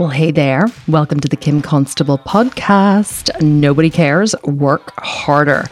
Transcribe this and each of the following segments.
Well, hey there. Welcome to the Kim Constable podcast. Nobody cares, work harder.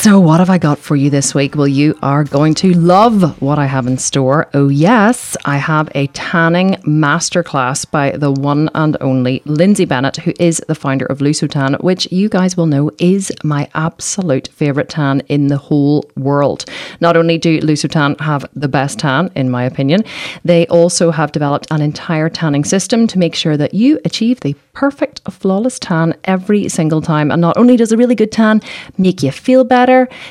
So, what have I got for you this week? Well, you are going to love what I have in store. Oh, yes, I have a tanning masterclass by the one and only Lynsey Bennett, who is the founder of Lusso Tan, which you guys will know is my absolute favorite tan in the whole world. Not only do Lusso Tan have the best tan, in my opinion, they also have developed an entire tanning system to make sure that you achieve the perfect, flawless tan every single time. And not only does a really good tan make you feel better,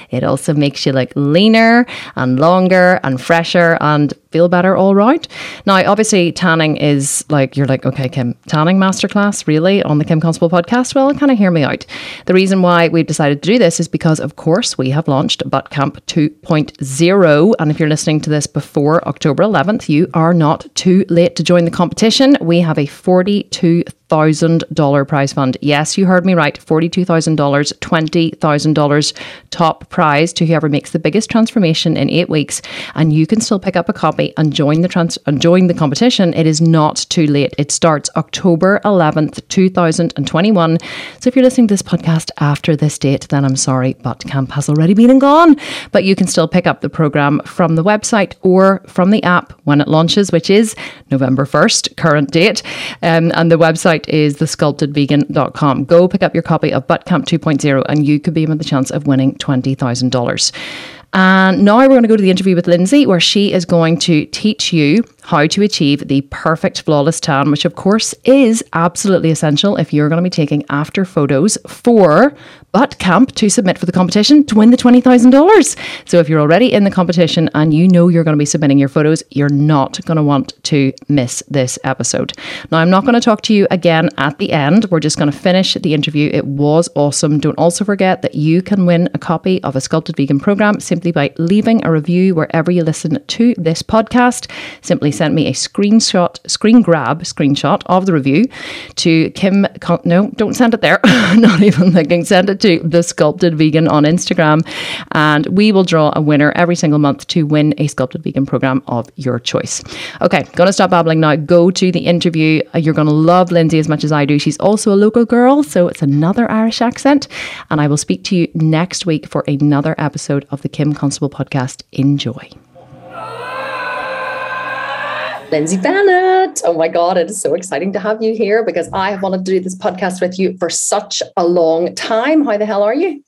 it also makes you look leaner and longer and fresher and feel better all right. Now, obviously, tanning is like, you're like, okay, Kim, tanning masterclass, really, on the Kim Constable podcast? Well, kind of hear me out. The reason why we've decided to do this is because, of course, we have launched Butt Camp 2.0. And if you're listening to this before October 11th, you are not too late to join the competition. We have a 42 thousand dollar prize fund. Yes, you heard me right. Forty-two thousand dollars, twenty thousand dollars top prize to whoever makes the biggest transformation in eight weeks, and you can still pick up a copy and join the trans and join the competition. It is not too late. It starts October eleventh, two thousand and twenty-one. So if you're listening to this podcast after this date, then I'm sorry, but camp has already been and gone. But you can still pick up the program from the website or from the app when it launches, which is November first, current date, um, and the website is thesculptedvegan.com. Go pick up your copy of Butt Camp 2.0 and you could be in the chance of winning $20,000. And now we're going to go to the interview with Lynsey, where she is going to teach you how to achieve the perfect flawless tan, which of course is absolutely essential if you're going to be taking after photos for Butt Camp to submit for the competition to win the $20,000. So if you're already in the competition and you know you're going to be submitting your photos, you're not going to want to miss this episode. Now, I'm not going to talk to you again at the end. We're just going to finish the interview. It was awesome. Don't also forget that you can win a copy of a Sculpted Vegan program simply by leaving a review wherever you listen to this podcast. Simply send me a screenshot, screen grab screenshot of the review to Kim. No, don't send it there. not even thinking. Send it to the Sculpted Vegan on Instagram, and we will draw a winner every single month to win a Sculpted Vegan program of your choice. Okay, gonna stop babbling now. Go to the interview. Uh, you're gonna love Lynsey as much as I do. She's also a local girl, so it's another Irish accent. And I will speak to you next week for another episode of the Kim Constable podcast. Enjoy. Lynsey Bennett. Oh my God, it is so exciting to have you here because I have wanted to do this podcast with you for such a long time. How the hell are you?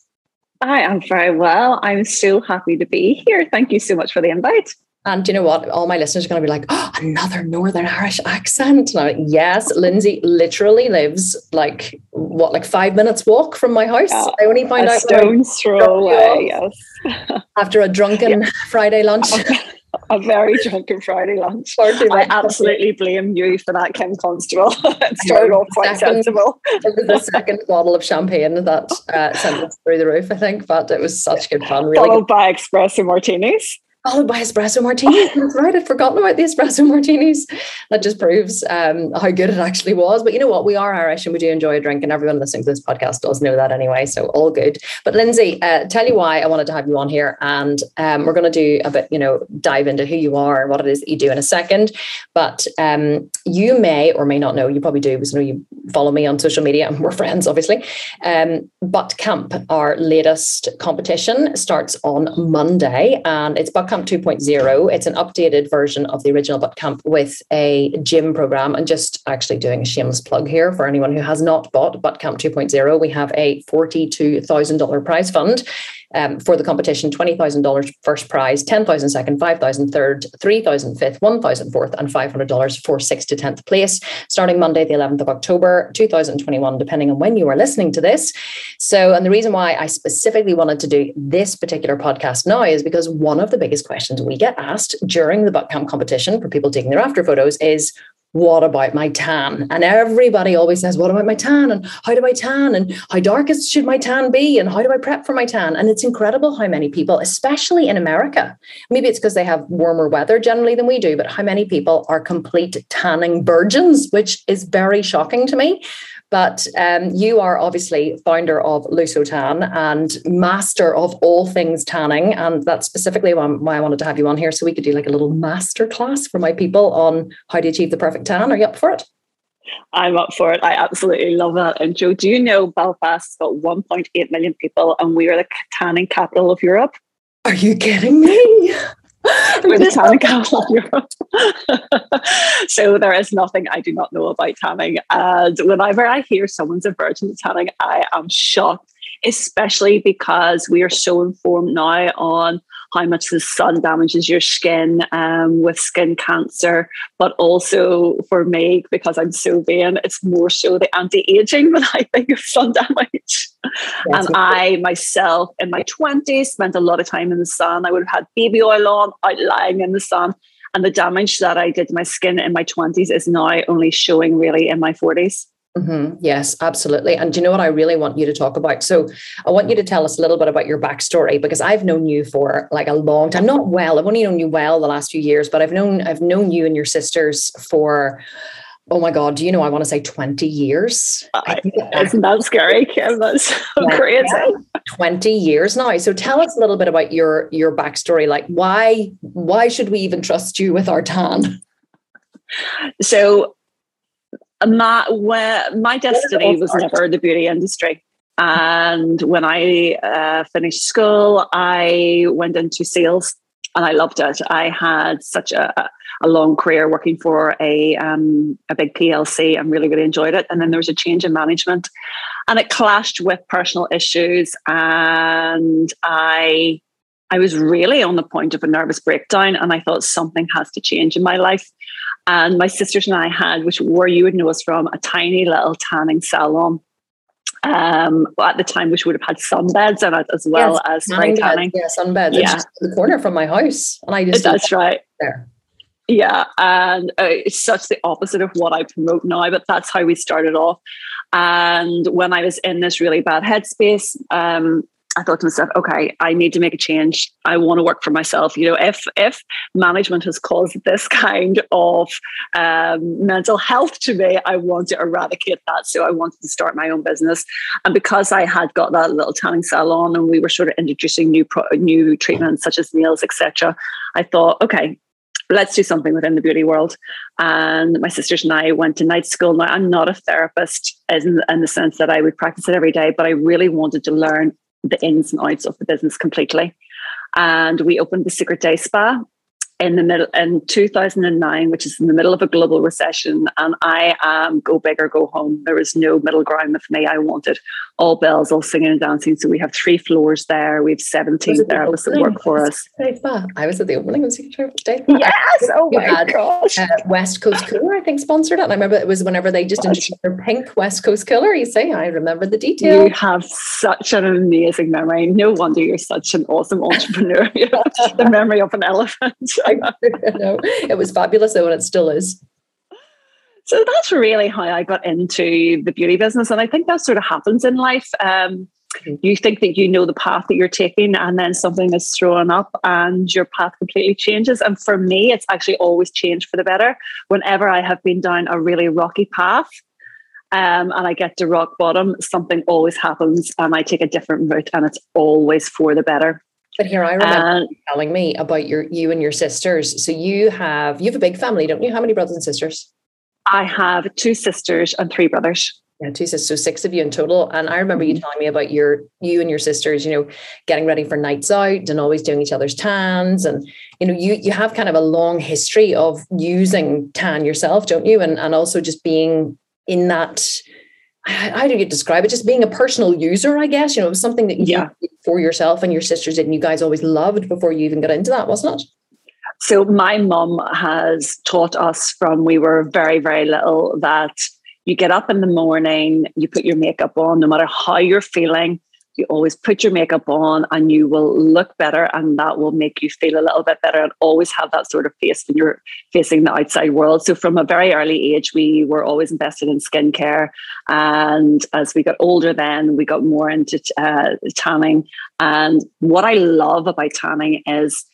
I am very well. I'm so happy to be here. Thank you so much for the invite. And you know what? All my listeners are going to be like, oh, another Northern Irish accent. Like, yes, Lynsey literally lives like what, like five minutes walk from my house. Yeah, I only find out stone's throw away. Yes, after a drunken yeah. Friday lunch. a very drunken Friday lunch. I absolutely blame you for that, Kim Constable. it started off quite second, sensible. it was the second bottle of champagne that uh, sent us through the roof, I think, but it was such good fun. Really Followed good. by espresso martinis followed by espresso martinis. That's right. I'd forgotten about the espresso martinis. That just proves um, how good it actually was. But you know what? We are Irish and we do enjoy a drink, and everyone listening to this podcast does know that anyway. So all good. But Lynsey, uh, tell you why I wanted to have you on here, and um, we're going to do a bit, you know, dive into who you are and what it is that you do in a second. But um, you may or may not know. You probably do because you know you follow me on social media and we're friends, obviously. Um, Butt Camp, our latest competition, starts on Monday, and it's Butt Camp 2.0. It's an updated version of the original Butt Camp with a gym program. And just actually doing a shameless plug here for anyone who has not bought Butt Camp 2.0, we have a $42,000 prize fund um, for the competition $20,000 first prize, 10,000 second, 5,000 third, 3,000 fifth, 1,000 fourth, and $500 for sixth to 10th place, starting Monday, the 11th of October, 2021, depending on when you are listening to this. So, and the reason why I specifically wanted to do this particular podcast now is because one of the biggest questions we get asked during the Butt Camp competition for people taking their after photos is what about my tan? And everybody always says, what about my tan? And how do I tan? And how dark is, should my tan be? And how do I prep for my tan? And it's incredible how many people, especially in America, maybe it's because they have warmer weather generally than we do, but how many people are complete tanning virgins, which is very shocking to me. But um, you are obviously founder of Lusso Tan and master of all things tanning. And that's specifically why I wanted to have you on here so we could do like a little master class for my people on how to achieve the perfect tan. Are you up for it? I'm up for it. I absolutely love that intro. Do you know Belfast has got 1.8 million people and we are the tanning capital of Europe? Are you kidding me? The tanning Europe. so there is nothing I do not know about tanning. And whenever I hear someone's a virgin tanning, I am shocked, especially because we are so informed now on how much the sun damages your skin um, with skin cancer, but also for me, because I'm so vain, it's more so the anti aging when I think of sun damage. That's and I myself in my 20s spent a lot of time in the sun. I would have had baby oil on, out lying in the sun. And the damage that I did to my skin in my 20s is now only showing really in my 40s. Mm-hmm. Yes, absolutely. And do you know what I really want you to talk about? So I want you to tell us a little bit about your backstory because I've known you for like a long time. Not well, I've only known you well the last few years, but I've known I've known you and your sisters for oh my god, do you know I want to say 20 years? I, isn't that scary, Kim? That's so yeah, crazy. 20 years now. So tell us a little bit about your your backstory. Like why why should we even trust you with our tan? So my where my destiny was never the beauty industry. And when I uh, finished school, I went into sales and I loved it. I had such a, a long career working for a um, a big PLC and really really enjoyed it. And then there was a change in management, and it clashed with personal issues, and I I was really on the point of a nervous breakdown, and I thought something has to change in my life. And my sisters and I had, which where you would know us from, a tiny little tanning salon. Um, at the time, which would have had sunbeds in it as well yes, as spray tanning. Yeah, sunbeds. Yeah. It's the corner from my house, and I just that's right there. Yeah, and uh, it's such the opposite of what I promote now, but that's how we started off. And when I was in this really bad headspace, um, I thought to myself, okay, I need to make a change. I want to work for myself. You know, if if management has caused this kind of um, mental health to me, I want to eradicate that. So I wanted to start my own business. And because I had got that little tanning salon, and we were sort of introducing new pro- new treatments such as nails, etc., I thought, okay, let's do something within the beauty world. And my sisters and I went to night school. Now, I'm not a therapist in, in the sense that I would practice it every day, but I really wanted to learn the ins and outs of the business completely. And we opened the Secret Day Spa in the middle in 2009 which is in the middle of a global recession and i am go big or go home. There was no middle ground with me. I wanted all bells all singing and dancing. So we have three floors there. We have 17 therapists that work for us. I was at the opening of secret day. Yes! Oh my had, gosh. uh, west coast cooler i think sponsored it. And i remember it was whenever they just introduced their pink west coast cooler you say i remember the detail. you have such an amazing memory. No wonder you're such an awesome entrepreneur. The memory of an elephant no, it was fabulous though, and it still is. So that's really how I got into the beauty business. And I think that sort of happens in life. Um, mm-hmm. you think that you know the path that you're taking, and then something is thrown up and your path completely changes. And for me, it's actually always changed for the better. Whenever I have been down a really rocky path, um, and I get to rock bottom, something always happens and I take a different route and it's always for the better. But here I remember telling me about your you and your sisters. So you have you have a big family, don't you? How many brothers and sisters? I have two sisters and three brothers. Yeah, two sisters, so six of you in total. And I remember you mm-hmm. telling me about your you and your sisters, you know, getting ready for nights out and always doing each other's tans. And you know, you you have kind of a long history of using tan yourself, don't you? And and also just being in that how do you describe it? Just being a personal user, I guess. You know, it was something that you yeah. did for yourself and your sisters did, and you guys always loved before you even got into that, wasn't it? So my mum has taught us from we were very, very little that you get up in the morning, you put your makeup on, no matter how you're feeling, you always put your makeup on and you will look better and that will make you feel a little bit better and always have that sort of face when you're facing the outside world. So from a very early age we were always invested in skincare and as we got older then we got more into uh, tanning. And what i love about tanning is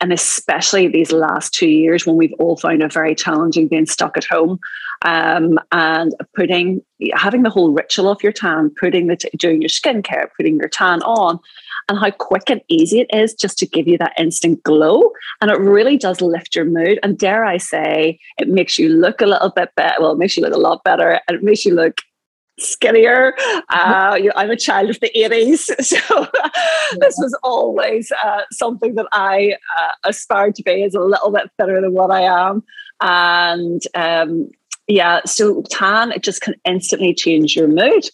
and especially these last two years when we've all found it very challenging being stuck at home um, and putting having the whole ritual of your tan putting the doing your skincare putting your tan on and how quick and easy it is just to give you that instant glow. And it really does lift your mood. And dare i say it makes you look a little bit better well it makes you look a lot better. And it makes you look skinnier. Uh, you know, I'm a child of the 80s. So this was always uh, something that I uh, aspired to be is a little bit better than what I am. And um, yeah, so tan, it just can instantly change your mood.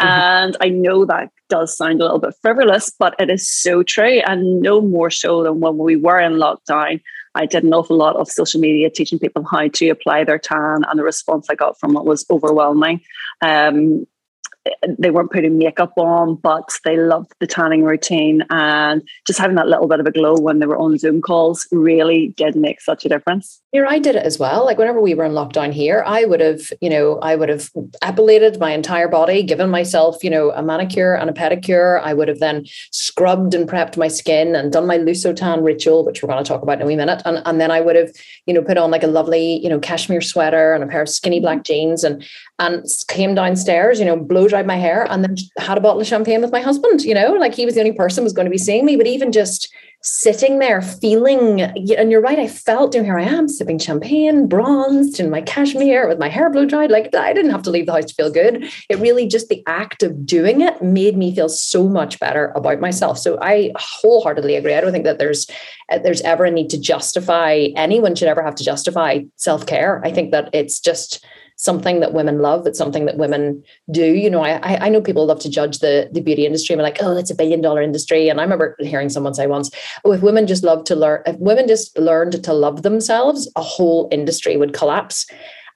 Mm-hmm. And I know that does sound a little bit frivolous, but it is so true. And no more so than when we were in lockdown. I did an awful lot of social media teaching people how to apply their tan, and the response I got from it was overwhelming. Um, they weren't putting makeup on, but they loved the tanning routine and just having that little bit of a glow when they were on Zoom calls really did make such a difference. Here, I did it as well. Like whenever we were in lockdown here, I would have, you know, I would have epilated my entire body, given myself, you know, a manicure and a pedicure. I would have then scrubbed and prepped my skin and done my Lusso Tan ritual, which we're going to talk about in a wee minute. And, and then I would have, you know, put on like a lovely, you know, cashmere sweater and a pair of skinny black jeans and and came downstairs, you know, blow dried my hair and then had a bottle of champagne with my husband, you know, like he was the only person was going to be seeing me. But even just sitting there feeling, and you're right, I felt, know, here I am sipping champagne, bronzed in my cashmere with my hair blow dried. Like I didn't have to leave the house to feel good. It really just the act of doing it made me feel so much better about myself. So I wholeheartedly agree. I don't think that there's uh, there's ever a need to justify anyone should ever have to justify self-care. I think that it's just something that women love. It's something that women do. You know, I I know people love to judge the the beauty industry. I'm like, oh, it's a billion dollar industry. And I remember hearing someone say once, oh, if women just love to learn, if women just learned to love themselves, a whole industry would collapse.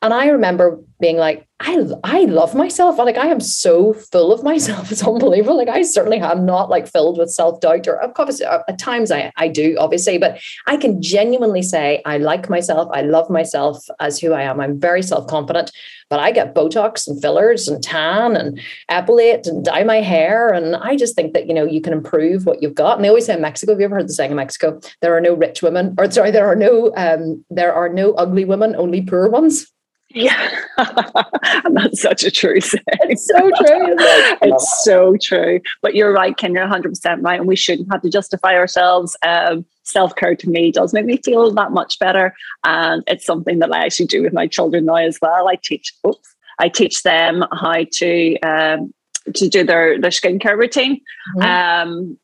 And I remember being like, I I love myself. Like I am so full of myself. It's unbelievable. Like I certainly am not like filled with self-doubt or obviously uh, at times I, I do, obviously, but I can genuinely say I like myself. I love myself as who I am. I'm very self-confident, but I get Botox and fillers and tan and epilate and dye my hair. And I just think that, you know, you can improve what you've got. And they always say in Mexico, have you ever heard the saying in Mexico, there are no rich women, or sorry, there are no um, there are no ugly women, only poor ones. Yeah, and that's such a true saying. It's so true. It? it's so true. But you're right, Ken. You're 100 percent right, and we shouldn't have to justify ourselves. Um, Self care to me does make me feel that much better, and it's something that I actually do with my children now as well. I teach. Oops, I teach them how to um, to do their their skincare routine. Mm-hmm. Um,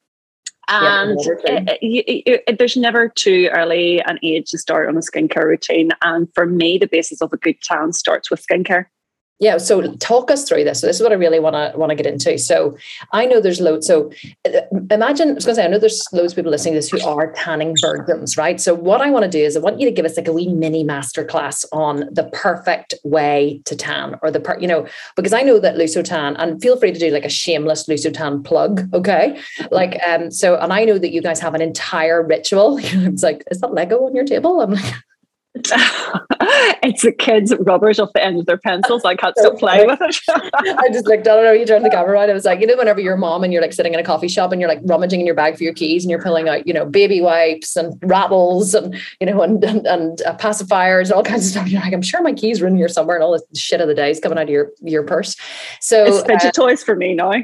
and it, it, it, there's never too early an age to start on a skincare routine. And for me, the basis of a good tan starts with skincare. Yeah, so talk us through this. So this is what I really want to want to get into. So I know there's loads. So uh, imagine I was going to say I know there's loads of people listening to this who are tanning virgins, right? So what I want to do is I want you to give us like a wee mini masterclass on the perfect way to tan, or the part you know because I know that Lusso Tan, and feel free to do like a shameless Lusso Tan plug, okay? Like um, so, and I know that you guys have an entire ritual. it's like, is that Lego on your table? I'm like. it's the kids' rubbers off the end of their pencils. I can't stop playing with it. I just looked, I don't know, you turned the camera around. I was like, you know, whenever you're mom and you're like sitting in a coffee shop and you're like rummaging in your bag for your keys and you're pulling out, you know, baby wipes and rattles and, you know, and, and, and uh, pacifiers and all kinds of stuff. You're like, I'm sure my keys are in here somewhere and all this shit of the day is coming out of your, your purse. So it's fidget uh, toys for me now.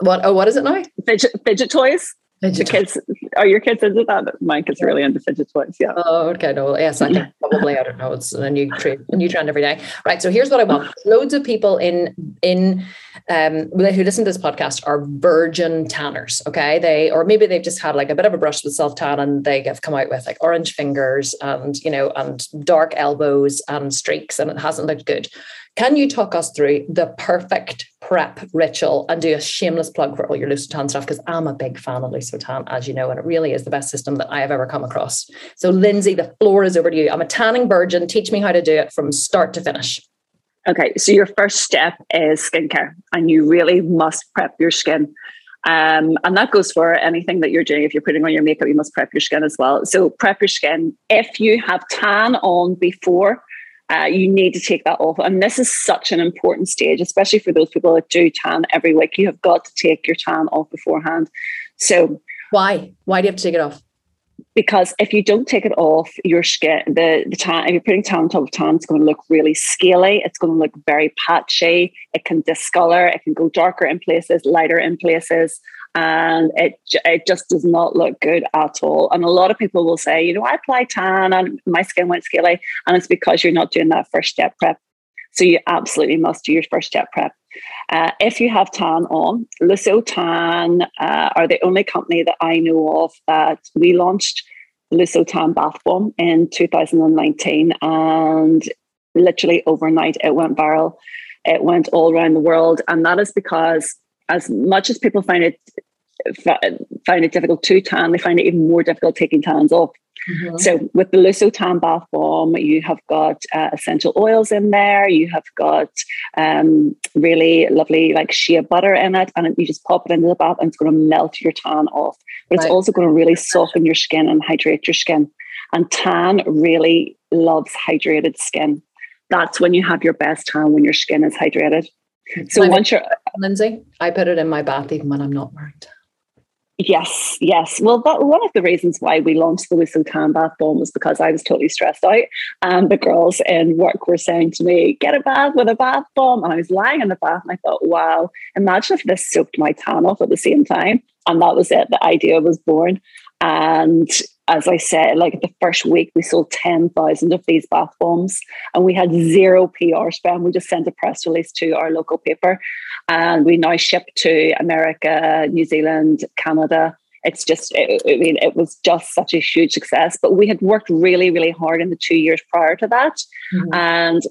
What? Oh, what is it now? Fidget, fidget toys. Fidget the kids are your kids into that? Mike is really into fidget toys. Yeah. Oh, okay. No, yes, I think probably. I don't know. It's a new trend, a new trend every day. Right. So here's what I want. Loads of people in in um who listen to this podcast are virgin tanners. Okay. They or maybe they've just had like a bit of a brush with self tan and they have come out with like orange fingers and you know and dark elbows and streaks and it hasn't looked good. Can you talk us through the perfect prep ritual and do a shameless plug for all your Lusso Tan stuff? Because I'm a big fan of Lusso Tan, as you know, and it really is the best system that I have ever come across. So, Lynsey, the floor is over to you. I'm a tanning virgin. Teach me how to do it from start to finish. Okay, so your first step is skincare, and you really must prep your skin. Um, and that goes for anything that you're doing. If you're putting on your makeup, you must prep your skin as well. So, prep your skin. If you have tan on before, uh, you need to take that off. And this is such an important stage, especially for those people that do tan every week. You have got to take your tan off beforehand. So, why? Why do you have to take it off? Because if you don't take it off your skin, the, the tan, if you're putting tan on top of tan, it's going to look really scaly. It's going to look very patchy. It can discolor. It can go darker in places, lighter in places. And it, it just does not look good at all. And a lot of people will say, you know, I apply tan and my skin went scaly. And it's because you're not doing that first step prep. So you absolutely must do your first jet prep. Uh, if you have tan on, Lusso Tan uh, are the only company that I know of that we launched Lusso Tan bath bomb in 2019, and literally overnight it went viral. It went all around the world, and that is because as much as people find it find it difficult to tan, they find it even more difficult taking tans off. Mm-hmm. So with the Lusso Tan bath bomb, you have got uh, essential oils in there. You have got um, really lovely like shea butter in it, and you just pop it into the bath, and it's going to melt your tan off. But right. it's also going to really soften your skin and hydrate your skin. And tan really loves hydrated skin. That's when you have your best tan when your skin is hydrated. So once you're Lynsey, I put it in my bath even when I'm not wearing tan. Yes, yes. Well, that, one of the reasons why we launched the Lusso Tan bath bomb was because I was totally stressed out. And the girls in work were saying to me, get a bath with a bath bomb. And I was lying in the bath and I thought, wow, imagine if this soaked my tan off at the same time. And that was it. The idea was born. And as I said, like the first week, we sold 10,000 of these bath bombs and we had zero PR spend. We just sent a press release to our local paper and we now ship to America, New Zealand, Canada. It's just, it, I mean, it was just such a huge success. But we had worked really, really hard in the two years prior to that. Mm-hmm. And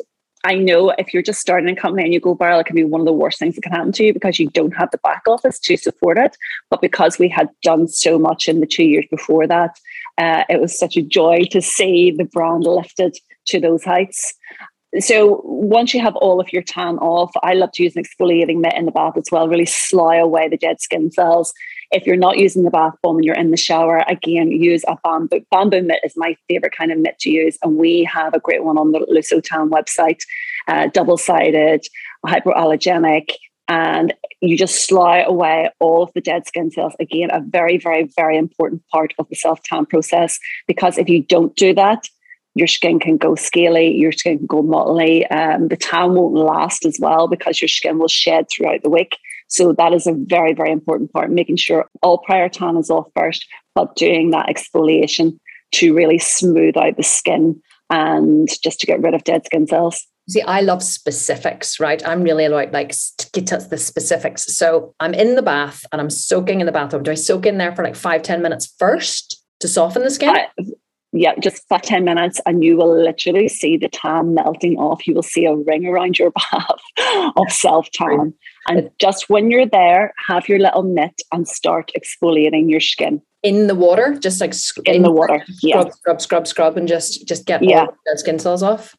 I know if you're just starting a company and you go viral, it can be one of the worst things that can happen to you because you don't have the back office to support it. But because we had done so much in the two years before that, uh, it was such a joy to see the brand lifted to those heights. So once you have all of your tan off, I love to use an exfoliating mitt in the bath as well, really slough away the dead skin cells. If you're not using the bath bomb and you're in the shower, again, use a bamboo. Bamboo mitt is my favorite kind of mitt to use. And we have a great one on the Lusso Tan website, uh, double sided, hypoallergenic. And you just slough away all of the dead skin cells. Again, a very, very, very important part of the self tan process. Because if you don't do that, your skin can go scaly, your skin can go mottly. Um, the tan won't last as well because your skin will shed throughout the week. So that is a very, very important part, making sure all prior tan is off first, but doing that exfoliation to really smooth out the skin and just to get rid of dead skin cells. See, I love specifics, right? I'm really like like get to the specifics. So I'm in the bath and I'm soaking in the bathroom. Do I soak in there for like five, 10 minutes first to soften the skin? Yeah, just for 10 minutes and you will literally see the tan melting off. You will see a ring around your bath of self tan. And just when you're there, have your little mitt and start exfoliating your skin. In the water, just like in, in the water. Scrub, yeah. scrub, scrub, scrub, and just just get yeah. all the skin cells off.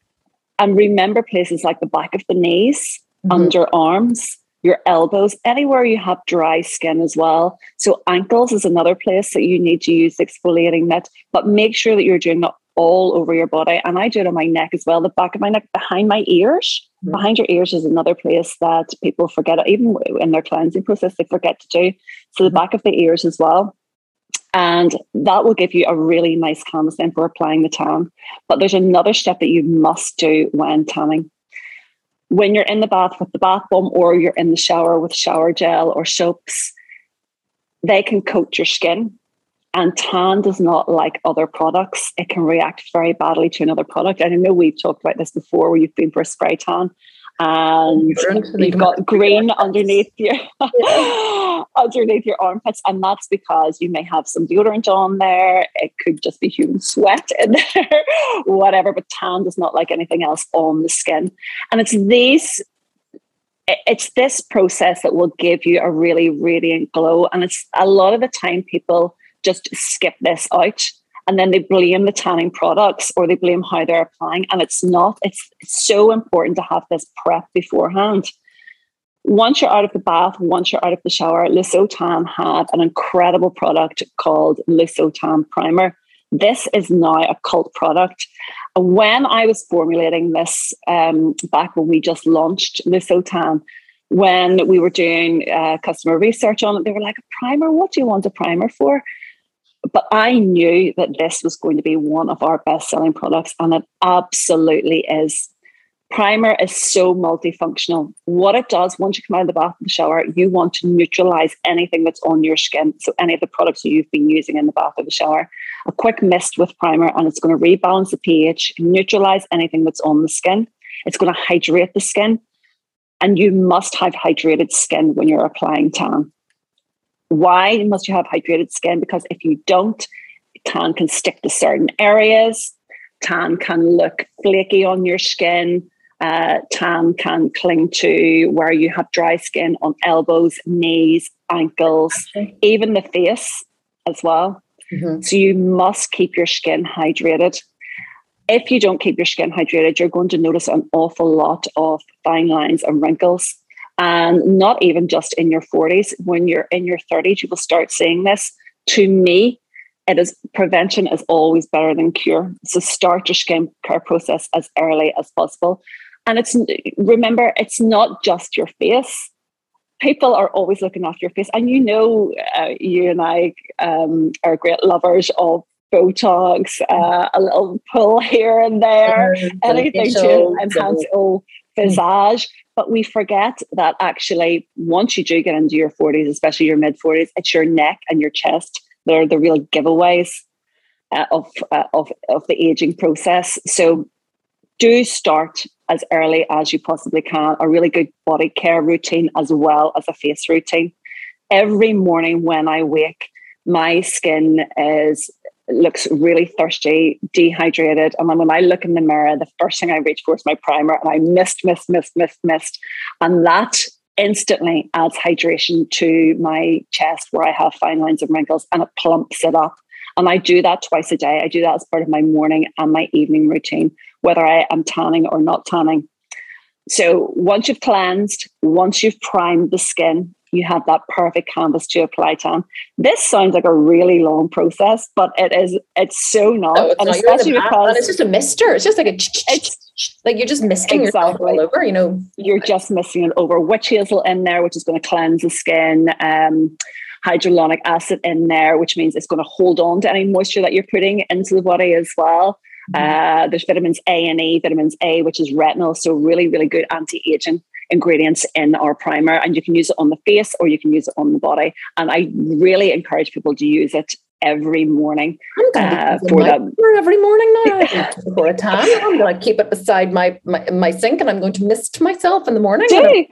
And remember places like the back of the knees, mm-hmm. underarms, your elbows, anywhere you have dry skin as well. So ankles is another place that you need to use exfoliating mitt, but make sure that you're doing it all over your body. And I do it on my neck as well, the back of my neck, behind my ears. Mm-hmm. Behind your ears is another place that people forget, even in their cleansing process, they forget to do. So the mm-hmm. back of the ears as well. And that will give you a really nice canvas then for applying the tan. But there's another step that you must do when tanning when you're in the bath with the bath bomb or you're in the shower with shower gel or soaps, they can coat your skin. And tan does not like other products. It can react very badly to another product. And I know we've talked about this before where you've been for a spray tan and you've got green underneath your underneath your armpits, and that's because you may have some deodorant on there. It could just be human sweat in there, whatever. But tan does not like anything else on the skin, and it's these. It's this process that will give you a really radiant glow, and it's a lot of the time people just skip this out and then they blame the tanning products or they blame how they're applying. And it's not it's, it's so important to have this prep beforehand. Once you're out of the bath once you're out of the shower Lusso Tan had an incredible product called Lusso Tan primer. This is now a cult product. When i was formulating this um, back when we just launched Lusso Tan when we were doing uh, customer research on it they were like a primer? What do you want a primer for but I knew that this was going to be one of our best selling products, and it absolutely is. Primer is so multifunctional. What it does once you come out of the bath and the shower, you want to neutralize anything that's on your skin. So, any of the products you've been using in the bath or the shower, a quick mist with primer, and it's going to rebalance the pH, neutralize anything that's on the skin. It's going to hydrate the skin. And you must have hydrated skin when you're applying tan. Why must you have hydrated skin? Because if you don't, tan can stick to certain areas. Tan can look flaky on your skin. Uh, tan can cling to where you have dry skin on elbows, knees, ankles, okay. even the face as well. Mm-hmm. So you must keep your skin hydrated. If you don't keep your skin hydrated, you're going to notice an awful lot of fine lines and wrinkles and not even just in your 40s when you're in your 30s you will start seeing this. To me it is prevention is always better than cure. So start your skin care process as early as possible. And it's remember it's not just your face. People are always looking after your face. And you know uh, you and i um, are great lovers of botox uh, a little pull here and there anything to enhance oh visage but we forget that actually, once you do get into your 40s, especially your mid 40s, it's your neck and your chest that are the real giveaways uh, of, uh, of, of the aging process. So do start as early as you possibly can, a really good body care routine as well as a face routine. Every morning when I wake, my skin is looks really thirsty, dehydrated. And then when I look in the mirror, the first thing I reach for is my primer and I mist, mist, mist, mist, mist. And that instantly adds hydration to my chest where I have fine lines and wrinkles and it plumps it up. And I do that twice a day. I do that as part of my morning and my evening routine, whether I am tanning or not tanning. So once you've cleansed, once you've primed the skin, you have that perfect canvas to apply tan. This sounds like a really long process, but it is. It's so not, no, it's and not. especially because it's just a mister. It's just like a. It's like you're just misting exactly. all over. You know, you're just missing it over. Witch hazel in there, which is going to cleanse the skin. Um, hyaluronic acid in there, which means it's going to hold on to any moisture that you're putting into the body as well. Mm-hmm. Uh, there's vitamins A and E, vitamins A, which is retinol, so really, really good anti-aging ingredients in our primer and you can use it on the face or you can use it on the body. And I really encourage people to use it every morning I'm uh, for. Every morning now before a tan. I'm going to keep it beside my, my, my sink and I'm going to mist myself in the morning. Do.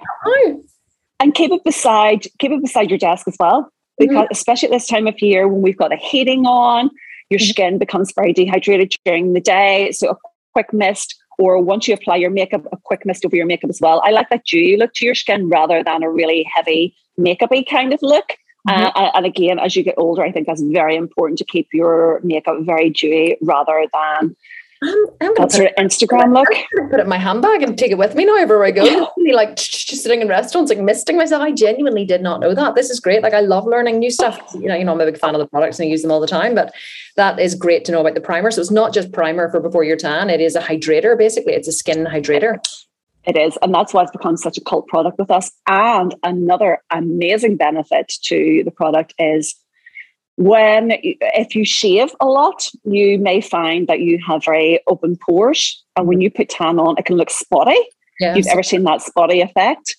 And keep it beside keep it beside your desk as well. Because mm-hmm. especially at this time of year when we've got the heating on, your mm-hmm. skin becomes very dehydrated during the day. So a quick mist or once you apply your makeup, a quick mist over your makeup as well. I like that dewy look to your skin rather than a really heavy makeupy kind of look. Mm-hmm. Uh, and again, as you get older, I think that's very important to keep your makeup very dewy rather than I'm, I'm that sort of Instagram look. Put it in my handbag and take it with me now wherever I go. Yeah. like just sitting in restaurants, like misting myself. I genuinely did not know that. This is great. Like I love learning new stuff. You know, you know, I'm a big fan of the products and I use them all the time. But that is great to know about the primer. So it's not just primer for before your tan. It is a hydrator. Basically, it's a skin hydrator. It is, and that's why it's become such a cult product with us. And another amazing benefit to the product is when if you shave a lot you may find that you have very open pores and when you put tan on it can look spotty. Yes. you've ever seen that spotty effect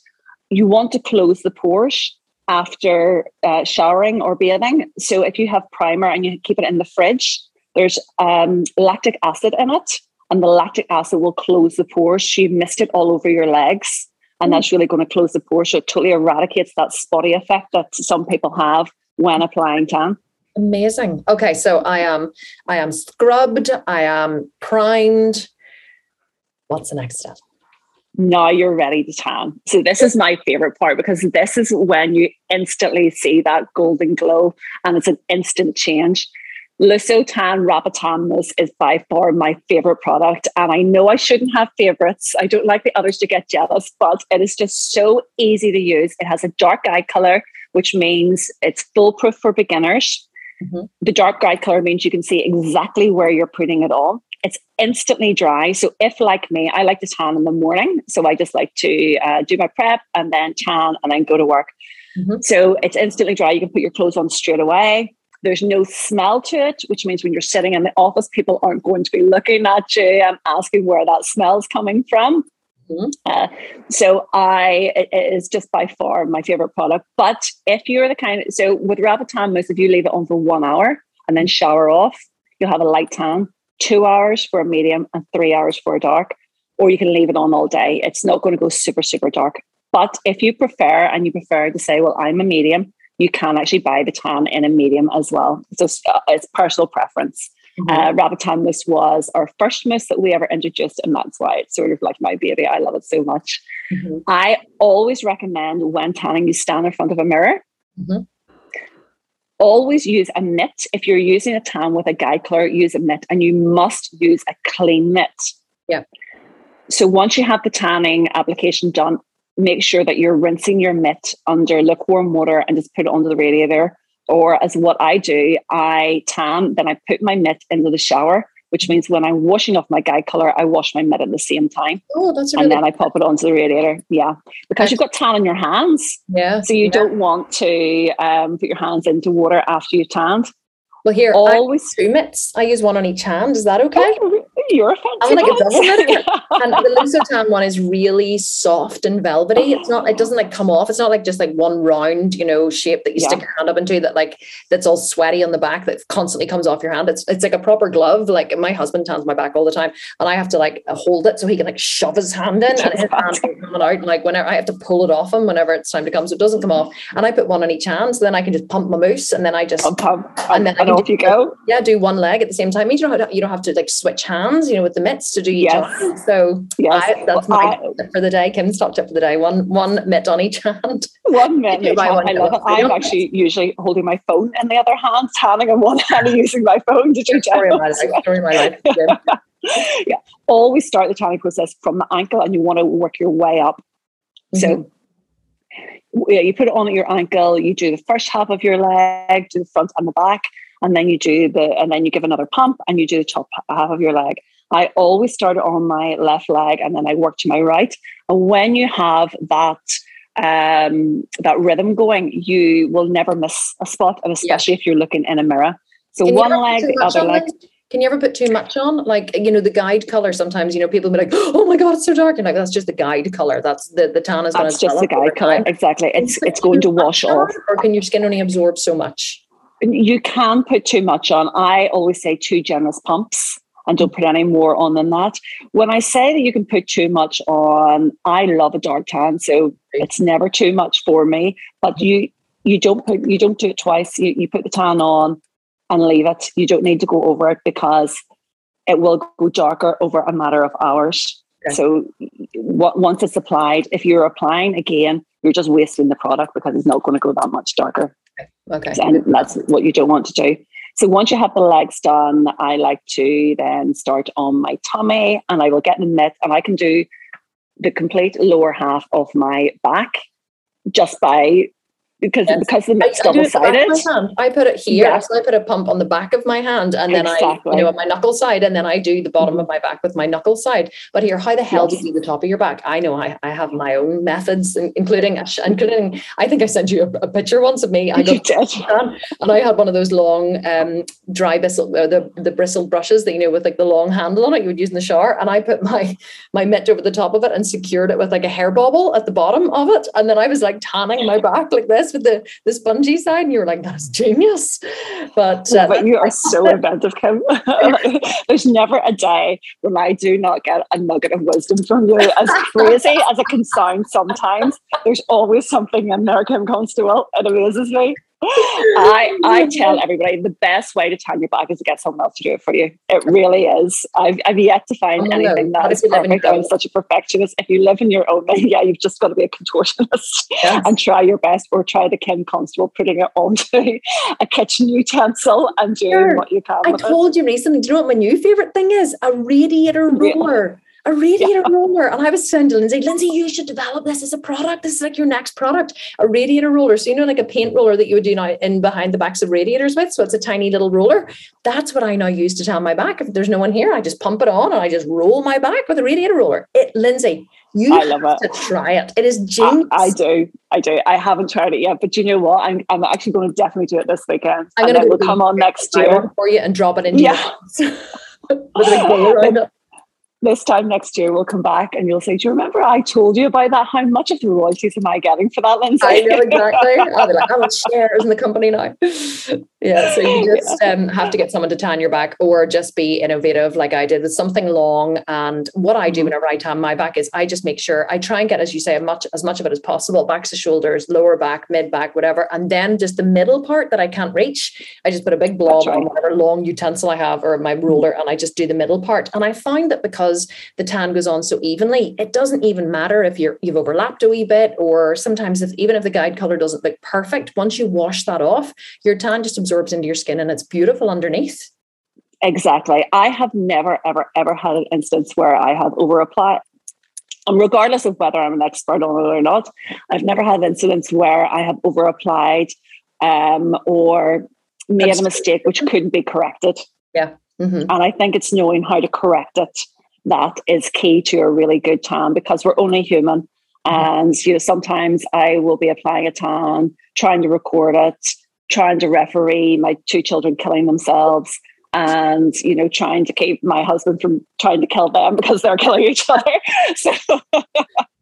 you want to close the pores after uh, showering or bathing. So if you have primer and you keep it in the fridge there's um, lactic acid in it and the lactic acid will close the pores so you missed it all over your legs and mm. that's really going to close the pores so it totally eradicates that spotty effect that some people have when applying tan Amazing. Okay, so I am I am scrubbed, I am primed. What's the next step? Now you're ready to tan. So this is my favorite part because this is when you instantly see that golden glow and it's an instant change. Lusso Tan Rapid Mousse is by far my favorite product. And I know I shouldn't have favorites. I don't like the others to get jealous, but it is just so easy to use. It has a dark eye color, which means it's foolproof for beginners. Mm-hmm. The dark gray color means you can see exactly where you're putting it on. It's instantly dry. So if like me, I like to tan in the morning. So I just like to uh, do my prep and then tan and then go to work. Mm-hmm. So it's instantly dry. You can put your clothes on straight away. There's no smell to it, which means when you're sitting in the office, people aren't going to be looking at you and asking where that smell's coming from. Mm-hmm. Uh, so I it is just by far my favorite product. But if you're the kind of so with Rapid Tan Mousse, if you leave it on for one hour and then shower off, you'll have a light tan. Two hours for a medium and three hours for a dark. Or you can leave it on all day. It's not going to go super super dark. But if you prefer and you prefer to say, well, I'm a medium, you can actually buy the tan in a medium as well. So uh, it's personal preference. Mm-hmm. Uh, Tan Mousse was our first mousse that we ever introduced, and that's why it's sort of like my baby. I love it so much. Mm-hmm. I always recommend when tanning, you stand in front of a mirror. Mm-hmm. Always use a mitt. If you're using a tan with a guide color, use a mitt, and you must use a clean mitt. Yeah. So once you have the tanning application done, make sure that you're rinsing your mitt under lukewarm water and just put it under the radiator. Or as what I do, I tan, then I put my mitt into the shower, which means when I'm washing off my guide color, I wash my mitt at the same time. Oh, that's really and then I pop it onto the radiator. Yeah, because you've got tan on your hands. Yeah. So you yeah. don't want to um, put your hands into water after you've tanned. Well, here, always two mitts. I use one on each hand. Is that okay? Oh, you're a fancy I'm like a and the Lusso Tan one is really soft and velvety. It's not. It doesn't like come off. It's not like just like one round, you know, shape that you yeah. stick your hand up into that like that's all sweaty on the back that constantly comes off your hand. It's it's like a proper glove. Like my husband tans my back all the time, and I have to like hold it so he can like shove his hand in, and his hand coming out. And like whenever I have to pull it off him whenever it's time to come, so it doesn't come off. And I put one on each hand, so then I can just pump my mousse, and then I just pump, pump, and then and off you go. Yeah, do one leg at the same time. You don't have to, you don't have to like switch hands, you know, with the mitts to do each yes. So yes. I, that's my I, for the day. Kim's top tip for the day. One one mitt on each hand. One mitt. I love it. I'm actually usually holding my phone in the other hand, tanning on one hand and using my phone to do story of my life. Story of my life. yeah. Always start the tanning process from the ankle and you want to work your way up. Mm-hmm. So yeah, you put it on at your ankle, you do the first half of your leg, do the front and the back, and then you do the and then you give another pump and you do the top half of your leg. I always start on my left leg and then I work to my right. And when you have that um, that rhythm going, you will never miss a spot, and especially yeah. if you're looking in a mirror. So Can one leg, the other leg. Can you ever put too much on? Like, you know, the guide color, sometimes, you know, people be like, oh my God, it's so dark. And like, that's just the guide color. That's the, the tan is going to That's just the guide color. Exactly. It's, it's going to wash off. Or can your skin only absorb so much? You can put too much on. I always say two generous pumps and don't put any more on than that. When I say that you can put too much on, I love a dark tan, so it's never too much for me. But you you don't put you don't do it twice. You you put the tan on and leave it. You don't need to go over it because it will go darker over a matter of hours. Okay. So what, once it's applied, if you're applying again, you're just wasting the product because it's not going to go that much darker. Okay. And that's what you don't want to do. So once you have the legs done, I like to then start on my tummy and I will get in the mitt and I can do the complete lower half of my back just by because yes. because the mitt's double sided. I put it here, yeah. so I put a pump on the back of my hand, and then exactly. I, you know, on my knuckle side, and then I do the bottom mm-hmm. of my back with my knuckle side. But here, how the hell yes. do you do the top of your back? I know I, I have my own methods, including including. I think I sent you a, a picture once of me. I got and I had one of those long um, dry bristle, uh, the the bristle brushes that you know with like the long handle on it you would use in the shower, and I put my my mitt over the top of it and secured it with like a hair bobble at the bottom of it, and then I was like tanning my back like this with the the spongy side, and you were like, "That's genius." But uh, but you are so inventive, Kim. There's never a day when I do not get a nugget of wisdom from you. As crazy as it can sound, sometimes there's always something in there, Kim Constable. It amazes me. I I tell everybody the best way to tan your back is to get someone else to do it for you. It really is. I've, I've yet to find oh, anything no. that is perfect. I'm such a perfectionist. If you live in your own, yeah, you've just got to be a contortionist yes. and try your best, or try the Kim Constable putting it onto a kitchen utensil and doing sure. what you can. I told it. you recently. Do you know what my new favorite thing is? A radiator roller. A radiator yeah. roller. And I was saying to Lynsey, Lynsey, you should develop this as a product. This is like your next product, a radiator roller. So, you know, like a paint roller that you would do now in behind the backs of radiators with. So it's a tiny little roller. That's what I now use to tan my back. If there's no one here, I just pump it on and I just roll my back with a radiator roller. It, Lynsey, you I love it. to try it. It is genius. I, I, do. I do. I haven't tried it yet, but you know what? I'm, I'm actually going to definitely do it this weekend. I'm going to come on next year for you and drop it in. Yeah. with a big around it this time next year we'll come back and you'll say, Do you remember I told you about that? How much of the royalties am I getting for that, Lynsey? I know exactly. I'll be like, I want shares in the company now. Yeah. So you just um, have to get someone to tan your back or just be innovative like I did with something long. And what I do mm-hmm. whenever I tan my back is I just make sure I try and get, as you say, as much as much of it as possible, backs to shoulders, lower back, mid back, whatever. And then just the middle part that I can't reach, I just put a big blob right. on whatever long utensil I have or my ruler and I just do the middle part. And I find that because because the tan goes on so evenly, it doesn't even matter if you're you've overlapped a wee bit, or sometimes if even if the guide color doesn't look perfect, once you wash that off, your tan just absorbs into your skin and it's beautiful underneath. Exactly. I have never, ever, ever had an instance where I have over applied. And regardless of whether I'm an expert on it or not, I've never had incidents where I have over applied um, or made That's a mistake which couldn't be corrected. Yeah. Mm-hmm. And I think it's knowing how to correct it that is key to a really good tan because we're only human. Mm-hmm. And you know, sometimes I will be applying a tan, trying to record it, trying to referee my two children killing themselves, and you know, trying to keep my husband from trying to kill them because they're killing each other. So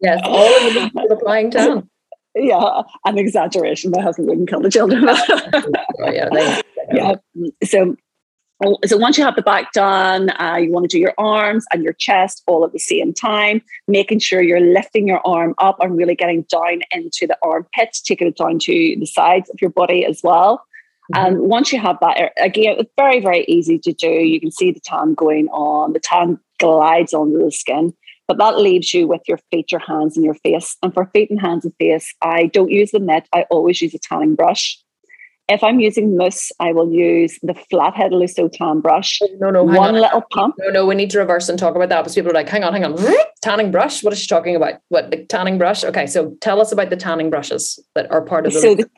yes, all of them applying tan. Yeah, an exaggeration. My husband wouldn't kill the children. oh, yeah, they, yeah. So so once you have the back done, uh, you want to do your arms and your chest all at the same time, making sure you're lifting your arm up and really getting down into the armpits, taking it down to the sides of your body as well. Mm-hmm. And once you have that, again, it's very, very easy to do. You can see the tan going on, the tan glides onto the skin, but that leaves you with your feet, your hands, and your face. And for feet and hands and face, I don't use the mitt, I always use a tanning brush. If I'm using mousse, I will use the flathead Lusso Tan brush. No, no, one on. little pump. No, no, we need to reverse and talk about that because people are like, hang on, hang on, tanning brush. What is she talking about? What the tanning brush? Okay, so tell us about the tanning brushes that are part of the. So the,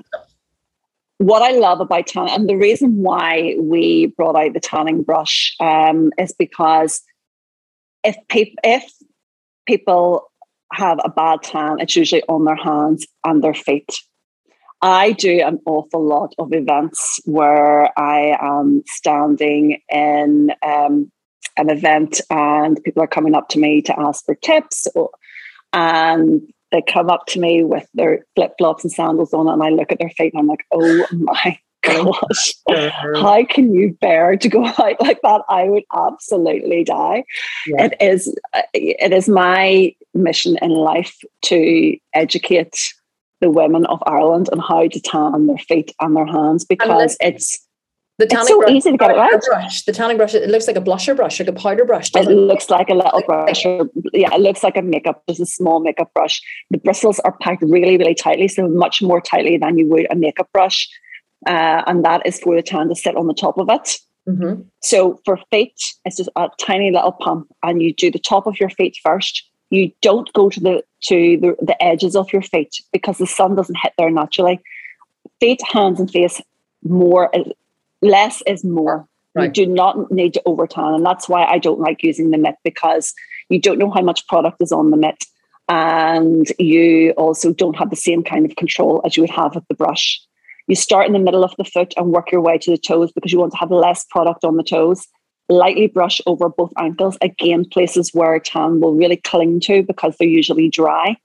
what I love about tanning, and the reason why we brought out the tanning brush um, is because if people if people have a bad tan, it's usually on their hands and their feet. I do an awful lot of events where I am standing in um, an event and people are coming up to me to ask for tips or, and they come up to me with their flip flops and sandals on and I look at their feet and I'm like, oh my gosh, how can you bear to go out like that? I would absolutely die. Yeah. It is it is my mission in life to educate the women of Ireland and how to tan their feet and their hands because it's the tanning it's so brush, easy to get it right. Brush, the tanning brush, it looks like a blusher brush, like a powder brush. It, it looks like a little brush. Or, yeah, it looks like a makeup, just a small makeup brush. The bristles are packed really, really tightly, so much more tightly than you would a makeup brush. Uh, and that is for the tan to sit on the top of it. Mm-hmm. So for feet, it's just a tiny little pump, and you do the top of your feet first you don't go to the to the, the edges of your feet because the sun doesn't hit there naturally. Feet, hands, and face more uh, less is more. Right. You do not need to overtan, and that's why I don't like using the mitt because you don't know how much product is on the mitt, and you also don't have the same kind of control as you would have with the brush. You start in the middle of the foot and work your way to the toes because you want to have less product on the toes lightly brush over both ankles. Again, places where tan will really cling to because they're usually dry.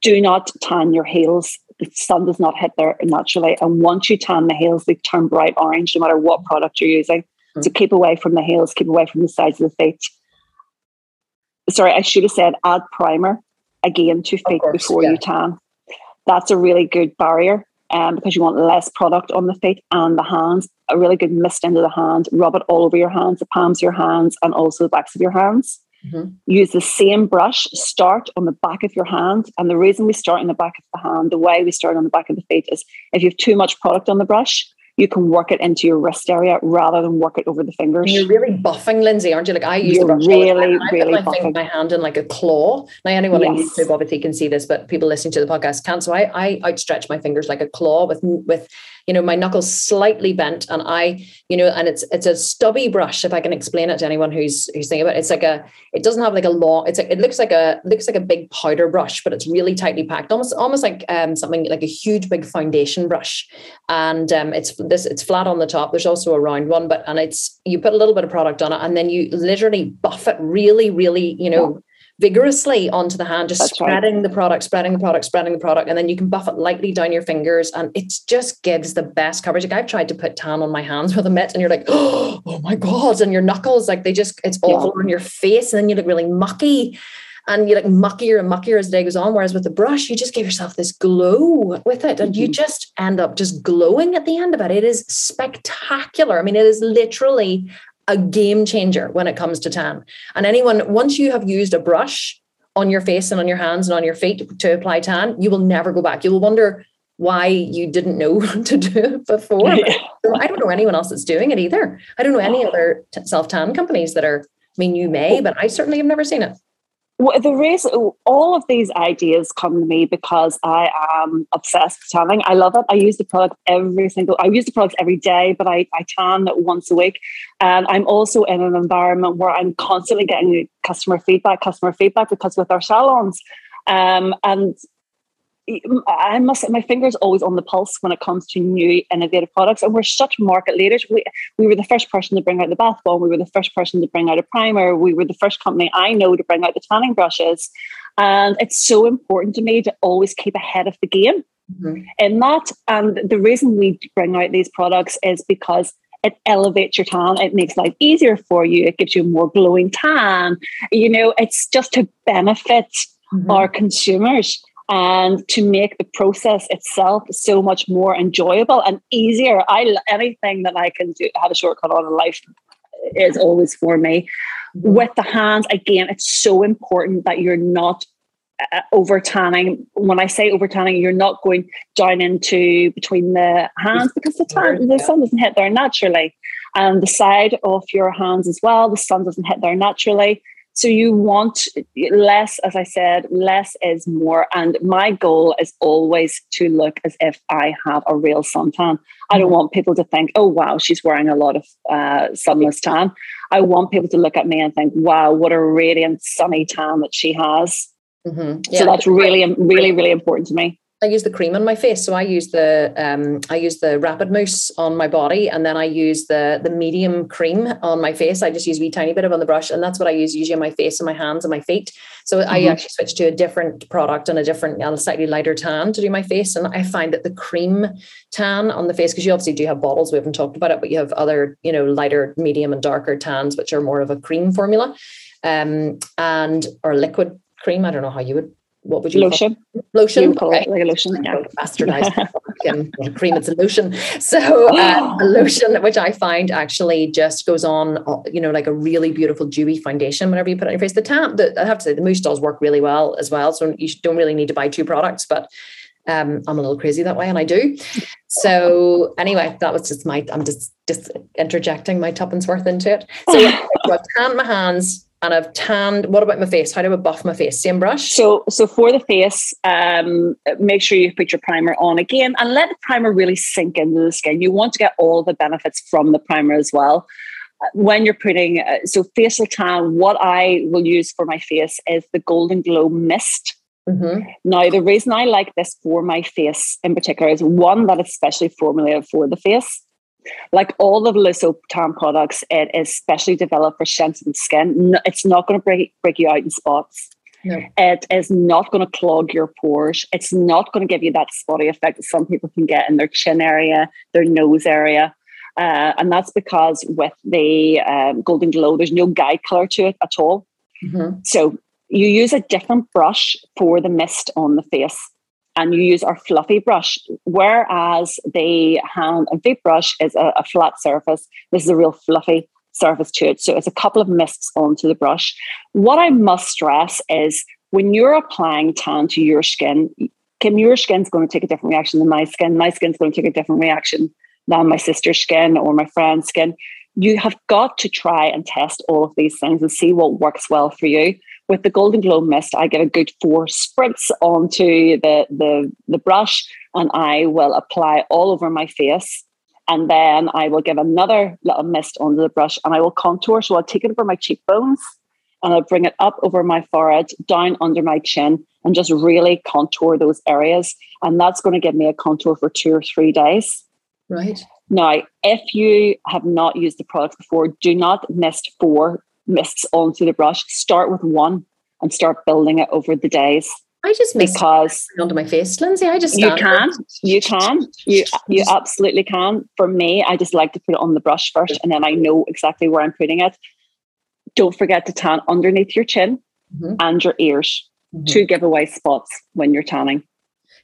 Do not tan your heels. The sun does not hit there naturally. And once you tan the heels, they turn bright orange no matter what product you're using. Mm-hmm. So keep away from the heels, keep away from the sides of the feet. Sorry, I should have said add primer again to feet course, before yeah. you tan. That's a really good barrier um, because you want less product on the feet and the hands. A really good mist into the hand. Rub it all over your hands, the palms of your hands, and also the backs of your hands. Mm-hmm. Use the same brush. Start on the back of your hand. And the reason we start on the back of the hand, the way we start on the back of the feet is if you have too much product on the brush, you can work it into your wrist area rather than work it over the fingers. And you're really buffing, Lynsey, aren't you? Like I use You're the brush really, all and I really put my, buffing. my hand in like a claw. Now, anyone on YouTube obviously can see this, but people listening to the podcast can't. So I, I outstretch my fingers like a claw with with you know my knuckles slightly bent, and I you know, and it's it's a stubby brush. If I can explain it to anyone who's who's thinking about it, it's like a it doesn't have like a long. It's a, it looks like a looks like a big powder brush, but it's really tightly packed, almost almost like um something like a huge big foundation brush and um, it's this it's flat on the top. There's also a round one, but and it's you put a little bit of product on it, and then you literally buff it really, really, you know, vigorously onto the hand, just That's right. spreading the product, spreading the product, spreading the product, and then you can buff it lightly down your fingers, and it just gives the best coverage. Like I've tried to put tan on my hands with a mitt, and you're like, oh, my god, and your knuckles, like they just it's Yeah. awful on your face, and then you look really mucky and you like muckier and muckier as the day goes on. Whereas with the brush, you just give yourself this glow with it, and you Mhm. just end up just glowing at the end of it. It is spectacular. I mean, it is literally a game changer when it comes to tan. And anyone, once you have used a brush on your face and on your hands and on your feet to apply tan, you will never go back. You will wonder why you didn't know to do it before. But I don't know anyone else that's doing it either. I don't know any oh. other t- self tan companies that are. I mean, you may, oh. but I certainly have never seen it. The reason all of these ideas come to me because I am obsessed with tanning. I love it. I use the product every single. I use the products every day, but I I tan once a week, and I'm also in an environment where I'm constantly getting customer feedback, customer feedback because with our salons, um, and I must. My finger's always on the pulse when it comes to new innovative products, and we're such market leaders. We we were the first person to bring out the bath bomb. We were the first person to bring out a primer. We were the first company I know to bring out the tanning brushes. And it's so important to me to always keep ahead of the game in that. And the reason we bring out these products is because it elevates your tan. It makes life easier for you. It gives you a more glowing tan. You know, it's just to benefit Mhm. our consumers and to make the process itself so much more enjoyable and easier. I anything that I can do have a shortcut on in life is always for me. With the hands, again, it's so important that you're not uh, over tanning. When I say over tanning, you're not going down into between the hands because the tan, the sun doesn't hit there naturally, and the side of your hands as well. The sun doesn't hit there naturally. So you want less, as I said, less is more. And my goal is always to look as if I have a real suntan. I don't want people to think, oh, wow, she's wearing a lot of uh, sunless tan. I want people to look at me and think, wow, what a radiant sunny tan that she has. Mhm. So that's really, really, really important to me. I use the cream on my face. So I use the um, I use the rapid mousse on my body, and then I use the the medium cream on my face. I just use a wee tiny bit of on the brush, and that's what I use usually on my face and my hands and my feet. So I Mhm. actually switched to a different product and a different, and a slightly lighter tan to do my face. And I find that the cream tan on the face, because you obviously do have bottles, we haven't talked about it, but you have other, you know, lighter, medium, and darker tans, which are more of a cream formula, um, and or liquid cream. I don't know how you would. What would you call it? Lotion. Lotion. You Okay it like a lotion. Yeah. bastardized cream it's a lotion so uh, a lotion which i find actually just goes on uh, you know like a really beautiful dewy foundation whenever you put it on your face the tan the, i have to say the mousse does work really well as well so you don't really need to buy two products but um, I'm a little crazy that way, and I do. So anyway, that was just my. I'm just just interjecting my tuppence worth into it. So I've tanned my hands, I've tanned. What about my face? How do I buff my face? Same brush. So, so for the face, um, make sure you put your primer on again and let the primer really sink into the skin. You want to get all the benefits from the primer as well. When you're putting, uh, so facial tan, what I will use for my face is the Golden Glow Mist. Mhm. Now, the reason I like this for my face in particular is one that it's specially formulated for the face. Like all of Lusso Tan products, it is specially developed for sensitive skin. N- It's not going to break, break you out in spots. No. It is not going to clog your pores. It's not going to give you that spotty effect that some people can get in their chin area, their nose area. Uh, and that's because with the um, Golden Glow, there's no guide color to it at all. Mhm. So you use a different brush for the mist on the face and you use our fluffy brush, whereas the hand and feet brush is a, a flat surface. This is a real fluffy surface to it. So it's a couple of mists onto the brush. What I must stress is when you're applying tan to your skin, Kim, your skin's going to take a different reaction than my skin. My skin's going to take a different reaction than my sister's skin or my friend's skin. You have got to try and test all of these things and see what works well for you. With the Golden Glow Mist, I get a good four spritz onto the, the, the brush and I will apply all over my face. And then I will give another little mist onto the brush and I will contour. So I'll take it over my cheekbones and I'll bring it up over my forehead, down under my chin, and just really contour those areas. And that's going to give me a contour for two or three days. Right. Now, if you have not used the product before, do not mist four mists onto the brush. Start with one and start building it over the days. I just mist because onto my face, Lynsey. I just you can, you can, you you absolutely can. For me, I just like to put it on the brush first, and then I know exactly where I'm putting it. Don't forget to tan underneath your chin mm-hmm. and your ears. Mm-hmm. Two giveaway spots when you're tanning.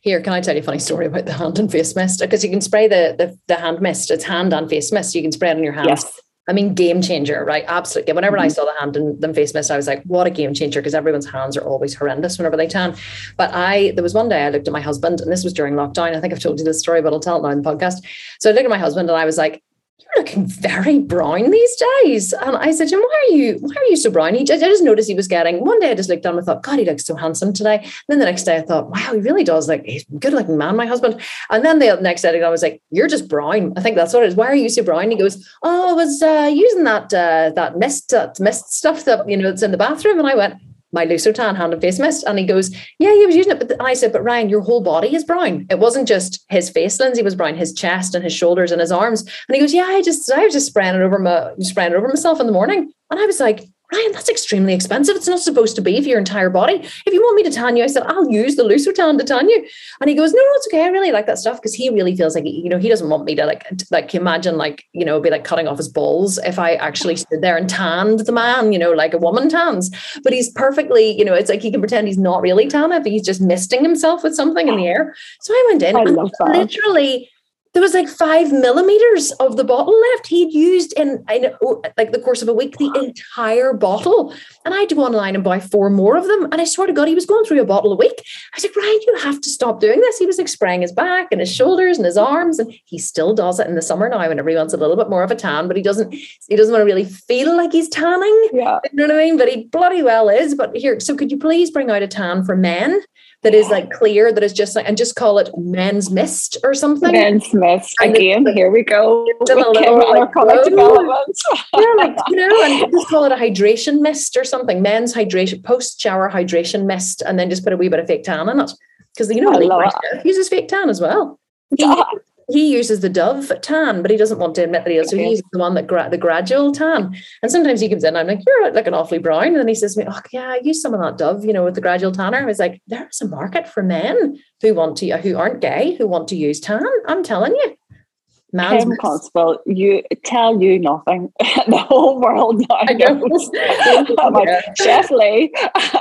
Here, can I tell you a funny story about the hand and face mist? Because you can spray the, the, the hand mist. It's hand and face mist. You can spray it on your hands. Yes. I mean, game changer, right? Absolutely. Whenever mm-hmm. I saw the hand and the face mist, I was like, what a game changer, because everyone's hands are always horrendous whenever they tan. But I, there was one day I looked at my husband, and this was during lockdown. I think I've told you this story, but I'll tell it now in the podcast. So I looked at my husband and I was like, you're looking very brown these days. And I said, Jim, why are you, why are you so brown? He, I just noticed he was getting, one day I just looked down and thought, God, he looks so handsome today. And then the next day I thought, wow, he really does. Like, he's a good looking man, my husband. And then the next day I was like, you're just brown. I think that's what it is. Why are you so brown? He goes, oh, I was uh, using that, uh, that mist, that mist stuff that, you know, it's in the bathroom. And I went, my Lusso Tan hand and face mist. And he goes, Yeah, he was using it. But I said, But Ryan, your whole body is brown. It wasn't just his face, Lynsey was brown, his chest and his shoulders and his arms. And he goes, Yeah, I just I was just spraying it over my spraying it over myself in the morning. And I was like, Ryan, that's extremely expensive. It's not supposed to be for your entire body. If you want me to tan you, I said, I'll use the Lusso Tan to tan you. And he goes, No, no, it's okay. I really like that stuff because he really feels like, you know, he doesn't want me to like, like imagine like, you know, be like cutting off his balls if I actually stood there and tanned the man, you know, like a woman tans. But he's perfectly, you know, it's like he can pretend he's not really tanning, but he's just misting himself with something in the air. So I went in I and literally there was like five millimeters of the bottle left. He'd used in, in like the course of a week the entire bottle, and I had to go online and buy four more of them. And I swear to God, he was going through a bottle a week. I was like, Ryan, you have to stop doing this. He was like spraying his back and his shoulders and his arms, and he still does it in the summer now whenever he wants a little bit more of a tan. But he doesn't. He doesn't want to really feel like he's tanning. Yeah, you know what I mean. But he bloody well is. But here, so could you please bring out a tan for men? That is like clear, that is just like, and just call it men's mist or something. Men's mist. Again, here we go. Little, like, yeah, like, you know, and just call it a hydration mist or something. Men's hydration, post shower hydration mist, and then just put a wee bit of fake tan in it. Because, you know, he uses fake tan as well. Yeah he uses the Dove tan, but he doesn't want to admit that he does. So he uses the one that gra- the gradual tan. And sometimes he comes in, I'm like, you're looking awfully brown. And then he says to me, Oh, yeah, I use some of that Dove, you know, with the gradual tanner. I was like, there's a market for men who want to who aren't gay, who want to use tan. I'm telling you. Man's Kim Constable, you tell you nothing. the whole world now knows. I'm like, Chef Lee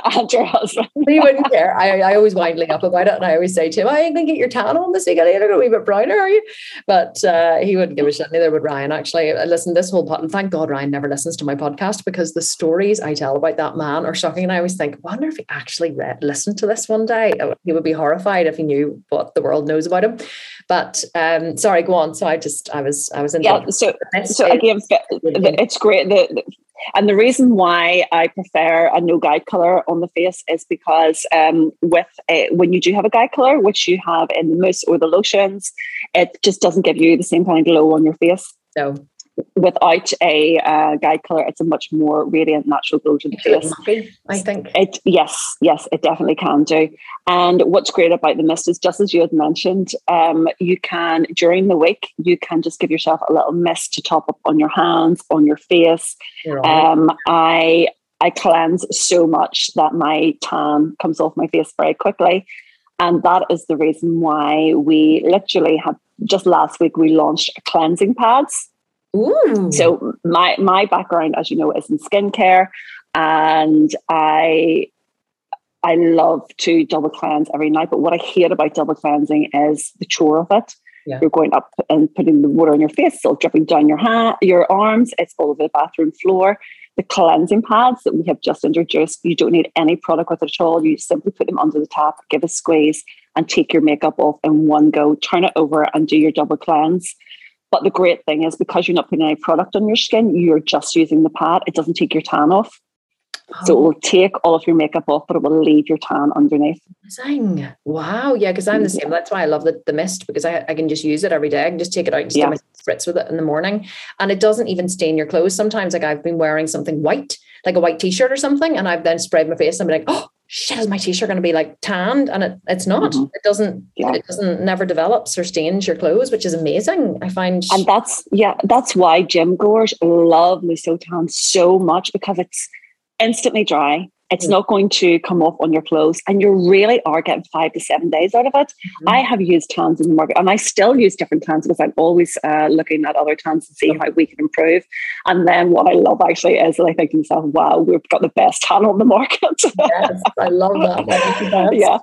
and your husband. he wouldn't care. I, I always wind Lee up about it, and I always say to him, I ain't gonna get your tan on this weekend. You look a wee bit browner, are you?" But uh, he wouldn't give a shit. Neither would Ryan. Actually, uh, listen, this whole pot and thank God Ryan never listens to my podcast because the stories I tell about that man are shocking. And I always think, wonder if he actually read, listened to this one day. Uh, he would be horrified if he knew what the world knows about him. But um, sorry, go on. So I just I was I was in yeah. So so again, it's great. The, and the reason why I prefer a no guide color on the face is because um, with a, when you do have a guide color, which you have in the mousse or the lotions, it just doesn't give you the same kind of glow on your face. No without a uh, guide color, it's a much more radiant, natural glow to the face. I think it. Yes, yes, it definitely can do. And what's great about the mist is just as you had mentioned, um, you can during the week you can just give yourself a little mist to top up on your hands, on your face. Right. Um, I I cleanse so much that my tan comes off my face very quickly. And that is the reason why we literally have just last week we launched cleansing pads Ooh. So my my background, as you know, is in skincare, and I I love to double cleanse every night. But what I hate about double cleansing is the chore of it. Yeah. You're going up and putting the water on your face, it's all dripping down your hand, your arms. It's all over the bathroom floor. The cleansing pads that we have just introduced, you don't need any product with it at all. You simply put them under the tap, give a squeeze, and take your makeup off in one go. Turn it over and do your double cleanse But the great thing is because you're not putting any product on your skin, you're just using the pad. It doesn't take your tan off. So it will oh. take all of your makeup off, but it will leave your tan underneath. Amazing. Wow. Yeah, because I'm the same. That's why I love the, the mist because I, I can just use it every day. I can just take it out and just yeah. my spritz with it in the morning. And it doesn't even stain your clothes. Sometimes like I've been wearing something white, like a white t-shirt or something, and I've then sprayed my face and I'm like, oh shit, is my t-shirt going to be like tanned? And it, it's not. Mm-hmm. It doesn't, yeah. it doesn't never develops or stains your clothes, which is amazing. I find And that's yeah, that's why gym goers love Lusso Tan so much because it's instantly dry. It's not going to come off on your clothes, and you really are getting five to seven days out of it. Mm-hmm. I have used tans in the market, and I still use different tans because I'm always uh, looking at other tans to see how we can improve. And then what I love actually is that I think to myself, "Wow, we've got the best tan on the market." yes, I love that. yeah.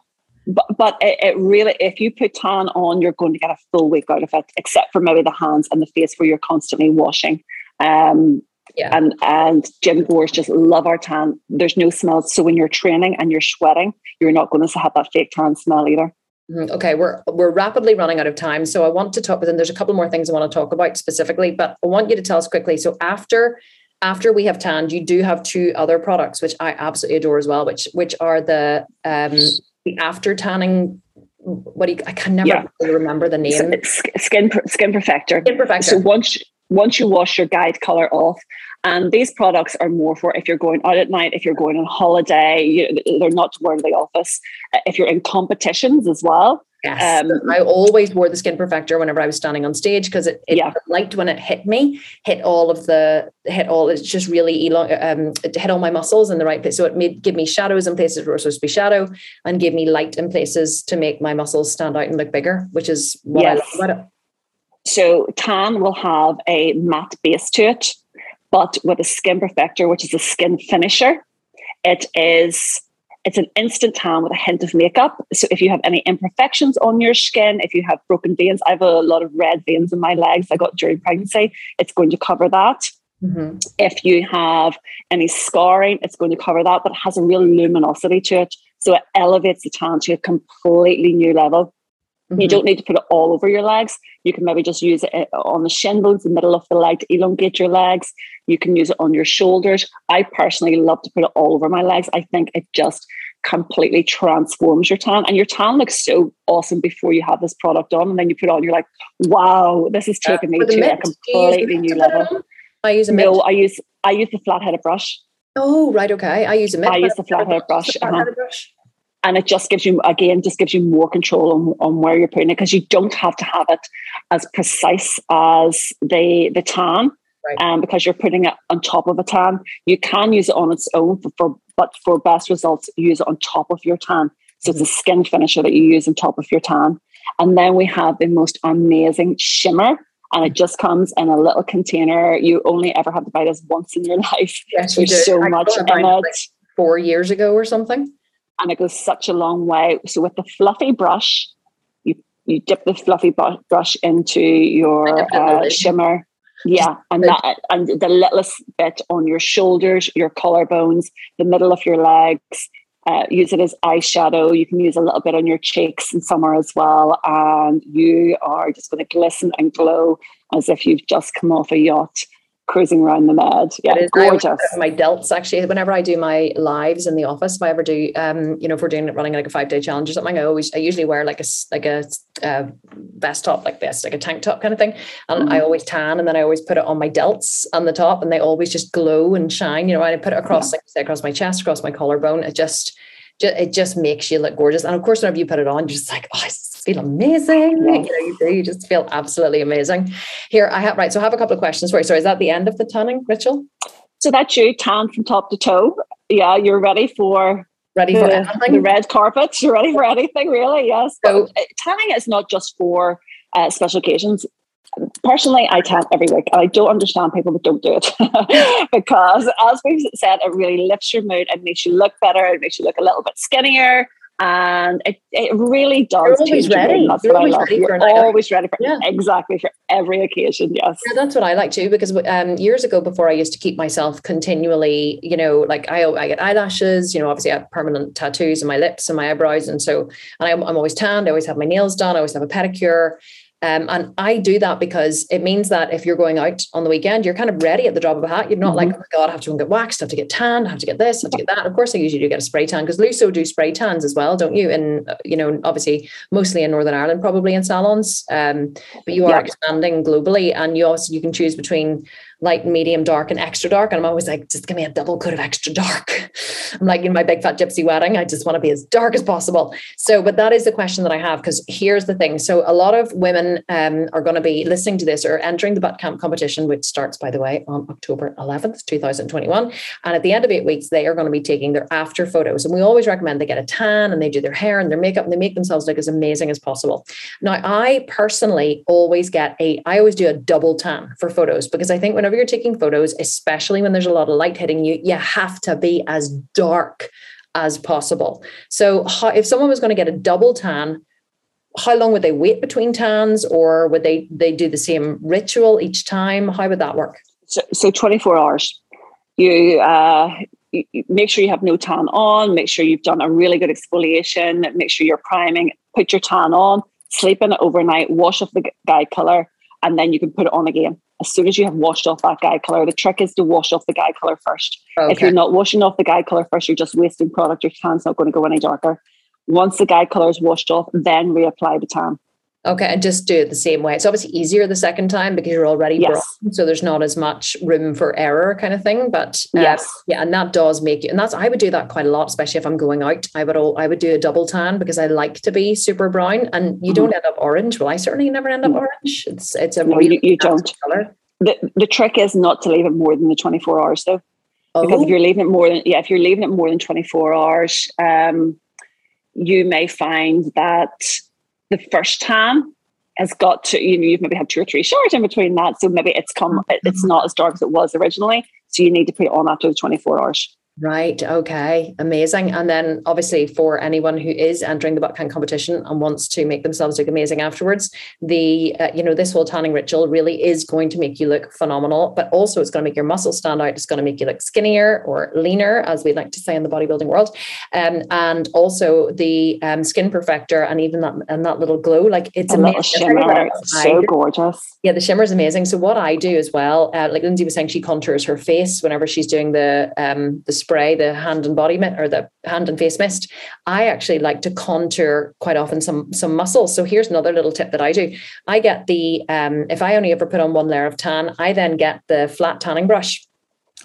But, but it, it, really, if you put tan on, you're going to get a full week out of it, except for maybe the hands and the face where you're constantly washing. Um, yeah. And and gym goers just love our tan. There's no smell. So when you're training and you're sweating, you're not going to have that fake tan smell either. Mm-hmm. Okay, we're we're rapidly running out of time, so I want to talk. But then there's a couple more things I want to talk about specifically. But I want you to tell us quickly. So after after we have tanned, you do have two other products which I absolutely adore as well, which which are the um the after tanning. What do you, I can never yeah. really remember the name. Skin skin perfector. Skin perfector. So once once you wash your guide color off, and these products are more for if you're going out at night, if you're going on holiday, you, they're not to wear to the office. Uh, if you're in competitions as well. Yes, um, I always wore the Skin Perfector whenever I was standing on stage because it, it yeah. liked when it hit me, hit all of the hit all. It's just really elong, um, it hit all my muscles in the right place. So it made give me shadows in places where it was supposed to be shadow, and gave me light in places to make my muscles stand out and look bigger, which is what yes. I love about it. So tan will have a matte base to it but with a skin perfector, which is a skin finisher, it is it's an instant tan with a hint of makeup. So if you have any imperfections on your skin, if you have broken veins, I have a lot of red veins in my legs I got during pregnancy, it's going to cover that. Mm-hmm. If you have any scarring, it's going to cover that, but it has a real luminosity to it. So it elevates the tan to a completely new level. Mm-hmm. You don't need to put it all over your legs. You can maybe just use it eh, on the shin bones, the middle of the leg to elongate your legs. You can use it on your shoulders. I personally love to put it all over my legs. I think it just completely transforms your tan. And your tan looks so awesome before you have this product on. And then you put on, you're like, wow, this is taking me to a completely new level. I use a mitt. No, I use I use the flat headed brush. Oh, right, okay. I use a mitt. I use the flat headed brush. Uh-huh. brush and it just gives you again just gives you more control on, on where you're putting it because you don't have to have it as precise as the the tan right. um, because you're putting it on top of a tan. You can use it on its own for, for but for best results use it on top of your tan. So mm-hmm. it's a mm-hmm. skin finisher that you use on top of your tan. And then we have the most amazing shimmer and it just comes in a little container. You only ever have to buy this once in your life. Yes, there's so much in it like four years ago or something and it goes such a long way. So with the fluffy brush, you you dip the fluffy brush into your uh, shimmer. Yeah, and that and the littlest bit on your shoulders, your collarbones, the middle of your legs. Uh, use it as eyeshadow. You can use a little bit on your cheeks and somewhere as well, and you are just going to glisten and glow as if you've just come off a yacht cruising around the med. Yeah, it is gorgeous. My delts actually, whenever I do my lives in the office, if I ever do, um, you know, if we're doing running like a five day challenge or something, I always, I usually wear like a like a uh, vest top like this, like a tank top kind of thing, and mm-hmm. I always tan, and then I always put it on my delts on the top, and they always just glow and shine. You know, and I put it across, yeah. like say, across my chest, across my collarbone. It just it just makes you look gorgeous. And of course, whenever you put it on, you're just like, oh, feel amazing. Yeah. You, know, you, you just feel absolutely amazing. Here, I have, right. So I have a couple of questions for you. So is that the end of the tanning ritual? So that's you tan from top to toe. Yeah, you're ready for ready the, for anything. The red carpet. You're ready for anything, really. Yes. So but uh, tanning is not just for uh, special occasions personally, I tan every week, and I don't understand people that don't do it because, as we've said, it really lifts your mood and makes you look better. It makes you look a little bit skinnier, and it, it really does. You're always ready. That's You're what always I love. You're always ready for yeah. exactly for every occasion. Yes, yeah, that's what I like too. Because um, years ago, before I used to keep myself continually, you know, like I, I get eyelashes. You know, obviously I have permanent tattoos on my lips and my eyebrows, and so and I'm, I'm always tanned. I always have my nails done. I always have a pedicure Um, and I do that because it means that if you're going out on the weekend, you're kind of ready at the drop of a hat. You're not mm-hmm. like, oh my God, I have to go and get waxed, I have to get tanned, I have to get this, I have to get that. Of course, I usually do get a spray tan because Lusso do spray tans as well, don't you? And, you know, obviously mostly in Northern Ireland, probably in salons. Um, but you are yeah. expanding globally and you also, you can choose between light, and medium, dark, and extra dark. And I'm always like, just give me a double coat of extra dark. I'm like in my big fat gypsy wedding, I just want to be as dark as possible. So, but that is the question that I have because here's the thing. So, a lot of women um, are going to be listening to this or entering the butt camp competition, which starts, by the way, on October 11th, 2021. And at the end of eight weeks, they are going to be taking their after photos. And we always recommend they get a tan and they do their hair and their makeup and they make themselves look as amazing as possible. Now, I personally always get a, I always do a double tan for photos because I think whenever whenever you're taking photos, especially when there's a lot of light hitting you, you have to be as dark as possible. So, how, if someone was going to get a double tan, how long would they wait between tans, or would they they do the same ritual each time? How would that work? So, so 24 hours. You, uh, you make sure you have no tan on. Make sure you've done a really good exfoliation. Make sure you're priming. Put your tan on. Sleep in it overnight. Wash off the guide color, and then you can put it on again as soon as you have washed off that guide color, the trick is to wash off the guide color first. Okay. If you're not washing off the guide color first, you're just wasting product. Your tan's not going to go any darker. Once the guide color is washed off, then reapply the tan. Okay, and just do it the same way. It's obviously easier the second time because you're already yes. so there's not as much room for error, kind of thing. But uh, yes, yeah, and that does make you. And that's I would do that quite a lot, especially if I'm going out. I would all I would do a double tan because I like to be super brown, and you mm-hmm. don't end up orange. Well, I certainly never end up mm-hmm. orange. It's it's a no, really you, you don't. Color. The the trick is not to leave it more than the 24 hours though, oh. because if oh. you're leaving it more than yeah, if you're leaving it more than 24 hours, um, you may find that the first time has got to, you know, you've maybe had two or three showers in between that. So maybe it's come, mm-hmm. it's not as dark as it was originally. So you need to put it on after the 24 hours. Right. Okay. Amazing. And then, obviously, for anyone who is entering the butt camp competition and wants to make themselves look amazing afterwards, the uh, you know this whole tanning ritual really is going to make you look phenomenal. But also, it's going to make your muscles stand out. It's going to make you look skinnier or leaner, as we like to say in the bodybuilding world. Um, and also the um, skin perfector and even that and that little glow, like it's a amazing. Shimmer. so gorgeous. Yeah, the shimmer is amazing. So what I do as well, uh, like Lynsey was saying, she contours her face whenever she's doing the um the spray, the hand and body mist or the hand and face mist, I actually like to contour quite often some some muscles. So here's another little tip that I do. I get the um, if I only ever put on one layer of tan, I then get the flat tanning brush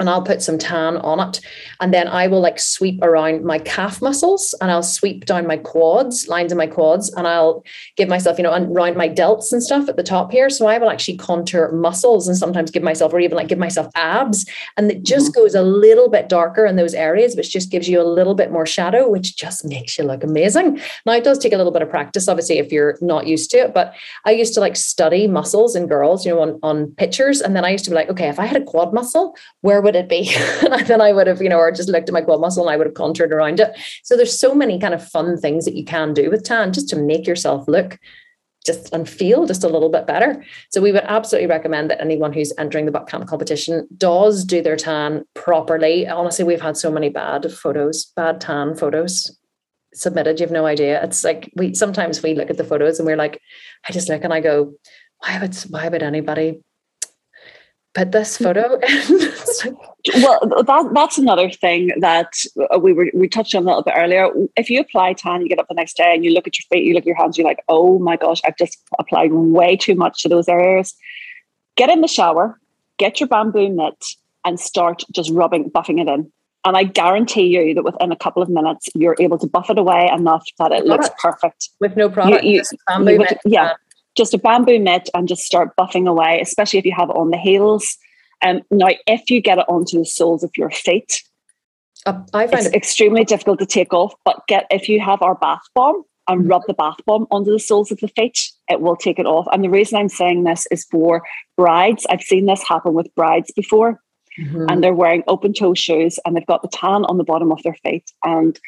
and I'll put some tan on it. And then I will like sweep around my calf muscles and I'll sweep down my quads, lines of my quads, and I'll give myself, you know, around my delts and stuff at the top here. So I will actually contour muscles and sometimes give myself, or even like give myself abs. And it just mm-hmm. goes a little bit darker in those areas, which just gives you a little bit more shadow, which just makes you look amazing. Now, it does take a little bit of practice, obviously, if you're not used to it. But I used to like study muscles in girls, you know, on, on pictures. And then I used to be like, okay, if I had a quad muscle, where would it be? and then I would have, you know, or just looked at my quad muscle and I would have contoured around it. So there's so many kind of fun things that you can do with tan just to make yourself look just and feel just a little bit better. So we would absolutely recommend that anyone who's entering the butt camp competition does do their tan properly. Honestly, we've had so many bad photos, bad tan photos submitted. You have no idea. It's like we sometimes we look at the photos and we're like, I just look and I go, why would why would anybody put this photo well that that's another thing that uh, we were we touched on a little bit earlier. If you apply tan you get up the next day and you look at your feet you look at your hands you're like oh my gosh i've just applied way too much to those areas. Get in the shower get your bamboo mitt and start just rubbing buffing it in. And i guarantee you that within a couple of minutes you're able to buff it away enough that it looks perfect. With no product you, you, you would, yeah just a bamboo mitt and just start buffing away, especially if you have it on the heels. Um, now, if you get it onto the soles of your feet, uh, I find it's it extremely difficult to take off. But get if you have our bath bomb and mm-hmm. rub the bath bomb onto the soles of the feet, it will take it off. And the reason I'm saying this is for brides. I've seen this happen with brides before, mm-hmm. and they're wearing open toe shoes and they've got the tan on the bottom of their feet and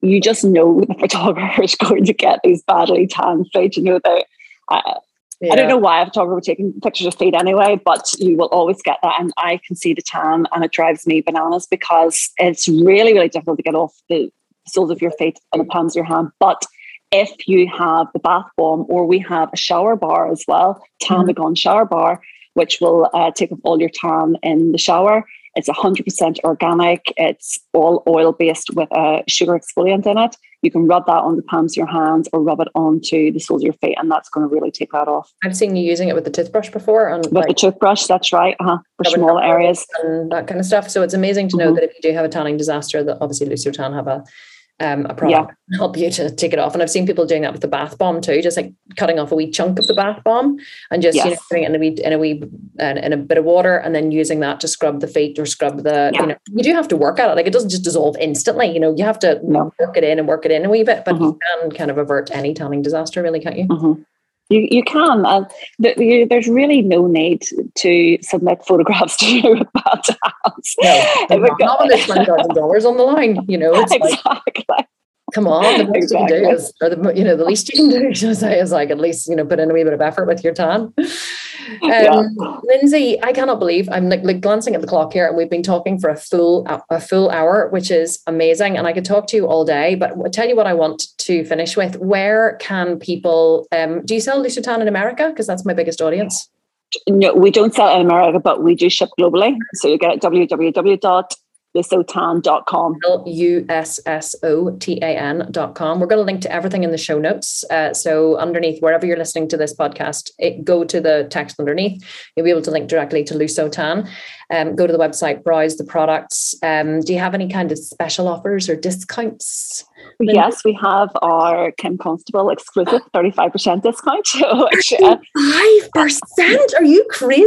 you just know the photographer is going to get these badly tan feet. You know, they I, yeah. I don't know why a photographer taking pictures of feet anyway, but you will always get that. And I can see the tan and it drives me bananas because it's really, really difficult to get off the soles of your feet and the palms of your hand. But if you have the bath bomb, or we have a shower bar as well, Tan the Gone shower bar, which will uh, take off all your tan in the shower. It's 100% organic. It's all oil based with a sugar exfoliant in it. You can rub that on the palms of your hands or rub it onto the soles of your feet, and that's going to really take that off. I've seen you using it with the toothbrush before. And with like, the toothbrush, that's right, uh-huh, for small areas. And that kind of stuff. So it's amazing to know mm-hmm. that if you do have a tanning disaster, that obviously Lusso Tan have a um, a product yeah. help you to take it off. And I've seen people doing that with the bath bomb too, just like cutting off a wee chunk of the bath bomb and just yes. you know putting it in a wee in a wee uh, in a bit of water and then using that to scrub the feet or scrub the yeah. you know you do have to work at it. Like it doesn't just dissolve instantly. You know you have to no. work it in and work it in a wee bit, but mm-hmm. you can kind of avert any tanning disaster, really, can't you? Mm-hmm. You, you can. The, you, there's really no need to submit photographs to you with bad hands. No, not when there's dollars on the line. You know, exactly. Like, come on, the best exactly. you can do is, or the you know, the least you can do, should I say, is like at least you know put in a wee bit of effort with your tan. Um, yeah. Lynsey, I cannot believe I'm like, like, glancing at the clock here, and we've been talking for a full a full hour, which is amazing. And I could talk to you all day, but I'll tell you what I want to finish with. Where can people? Um, do you sell Lusso Tan in America? Because that's my biggest audience. No, we don't sell it in America, but we do ship globally. So you get it www lussotan.com. L-U-S-S-O-T-A-N.com. We're going to link to everything in the show notes. Uh, so underneath, wherever you're listening to this podcast, it, go to the text underneath. You'll be able to link directly to Lusso Tan. Um, go to the website, browse the products. Um, do you have any kind of special offers or discounts? Yes, we have our Kim Constable exclusive 35% discount. Which, uh, 5%? Are you crazy?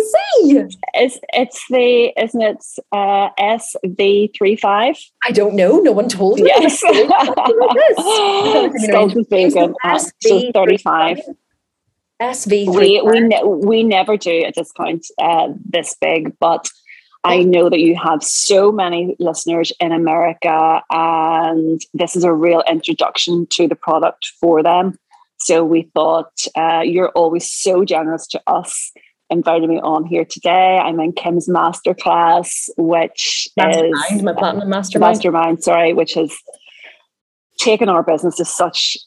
It's, it's the, isn't it uh, SV35? I don't know. No one told me. Yes. Sculpted Vegan. So 35. SV. We, we, ne- we never do a discount uh, this big, but I know that you have so many listeners in America, and this is a real introduction to the product for them. So we thought uh, you're always so generous to us inviting me on here today. I'm in Kim's masterclass, which mastermind, is my platinum mastermind. Mastermind, sorry, which has taken our business to such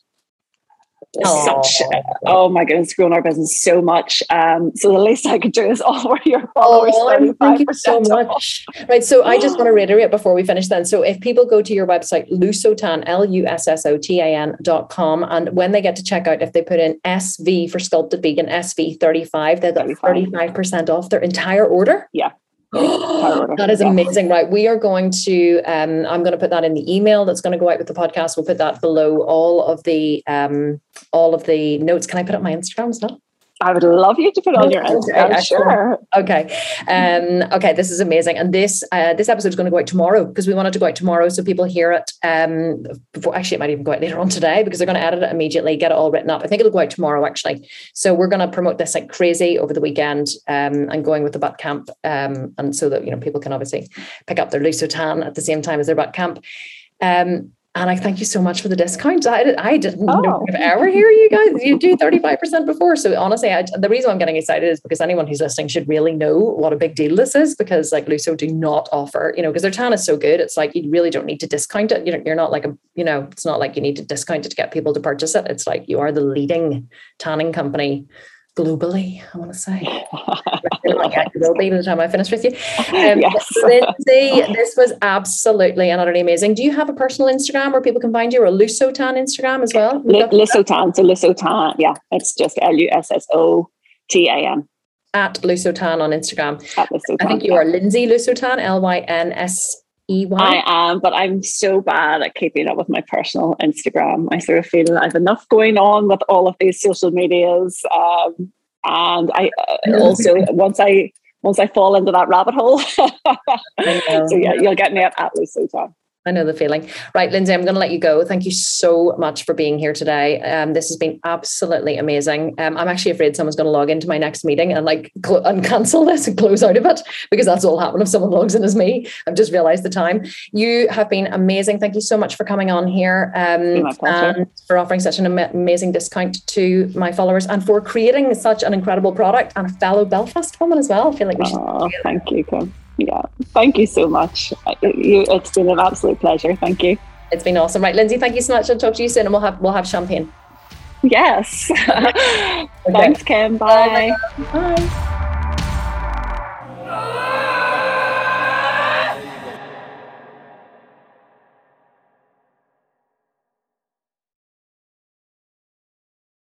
such oh my goodness grown our business so much. Um so the least i could do is offer your followers oh, thank you so much. Right so i just want to reiterate before we finish then so if people go to your website lussotan l-u-s-s-o-t-a-n dot com and when they get to check out if they put in sv for sculpted vegan sv 35 they get 35% off their entire order. Yeah that is amazing. Right. We are going to, um, I'm going to put that in the email that's going to go out with the podcast. We'll put that below all of the, um, all of the notes. Can I put up my Instagram as well? I would love you to put on your Instagram. Okay, sure. Okay. Um, okay. This is amazing. And this uh, this episode is going to go out tomorrow because we wanted to go out tomorrow so people hear it. Um, before actually, it might even go out later on today because they're going to edit it immediately, get it all written up. I think it'll go out tomorrow actually. So we're going to promote this like crazy over the weekend um, and going with the butt camp, um, and so that you know people can obviously pick up their Lusso Tan at the same time as their butt camp. Um, and I thank you so much for the discount. I, I didn't oh. know if ever hear you guys. You do 35% before. So honestly, I, the reason I'm getting excited is because anyone who's listening should really know what a big deal this is because like Lusso do not offer, you know, because their tan is so good. It's like you really don't need to discount it. You you're not like a, you know, it's not like you need to discount it to get people to purchase it. It's like you are the leading tanning company globally, I want to say. like will be by the time I finish with you. Um, yes. Lynsey, this was absolutely and utterly amazing. Do you have a personal Instagram where people can find you or a Lusso Tan Instagram as well? L- Lusso Tan. So Lusso Tan, yeah, it's just L U S S O T A N. At Lusso Tan on Instagram. At Lusso Tan, I think you are Lindsay Lusotan, L Y N S E-Y? I am, but I'm so bad at keeping up with my personal Instagram. I sort of feel I have enough going on with all of these social medias, um, and I uh, also once I once I fall into that rabbit hole. so yeah, you'll get me at at Lusso Tan. I know the feeling. Right, Lynsey, I'm going to let you go. Thank you so much for being here today. Um, this has been absolutely amazing. Um, I'm actually afraid someone's going to log into my next meeting and like cl- and cancel this and close out of it because that's all happen if someone logs in as me. I've just realized the time. You have been amazing. Thank you so much for coming on here um, and for offering such an am- amazing discount to my followers and for creating such an incredible product and a fellow Belfast woman as well. I feel like we should. Oh, thank you, Kim yeah. Thank you so much. It's been an absolute pleasure. Thank you. It's been awesome. Right Lynsey thank you so much. I'll talk to you soon and we'll have we'll have champagne. Yes. Thanks, Kim. Bye. Bye.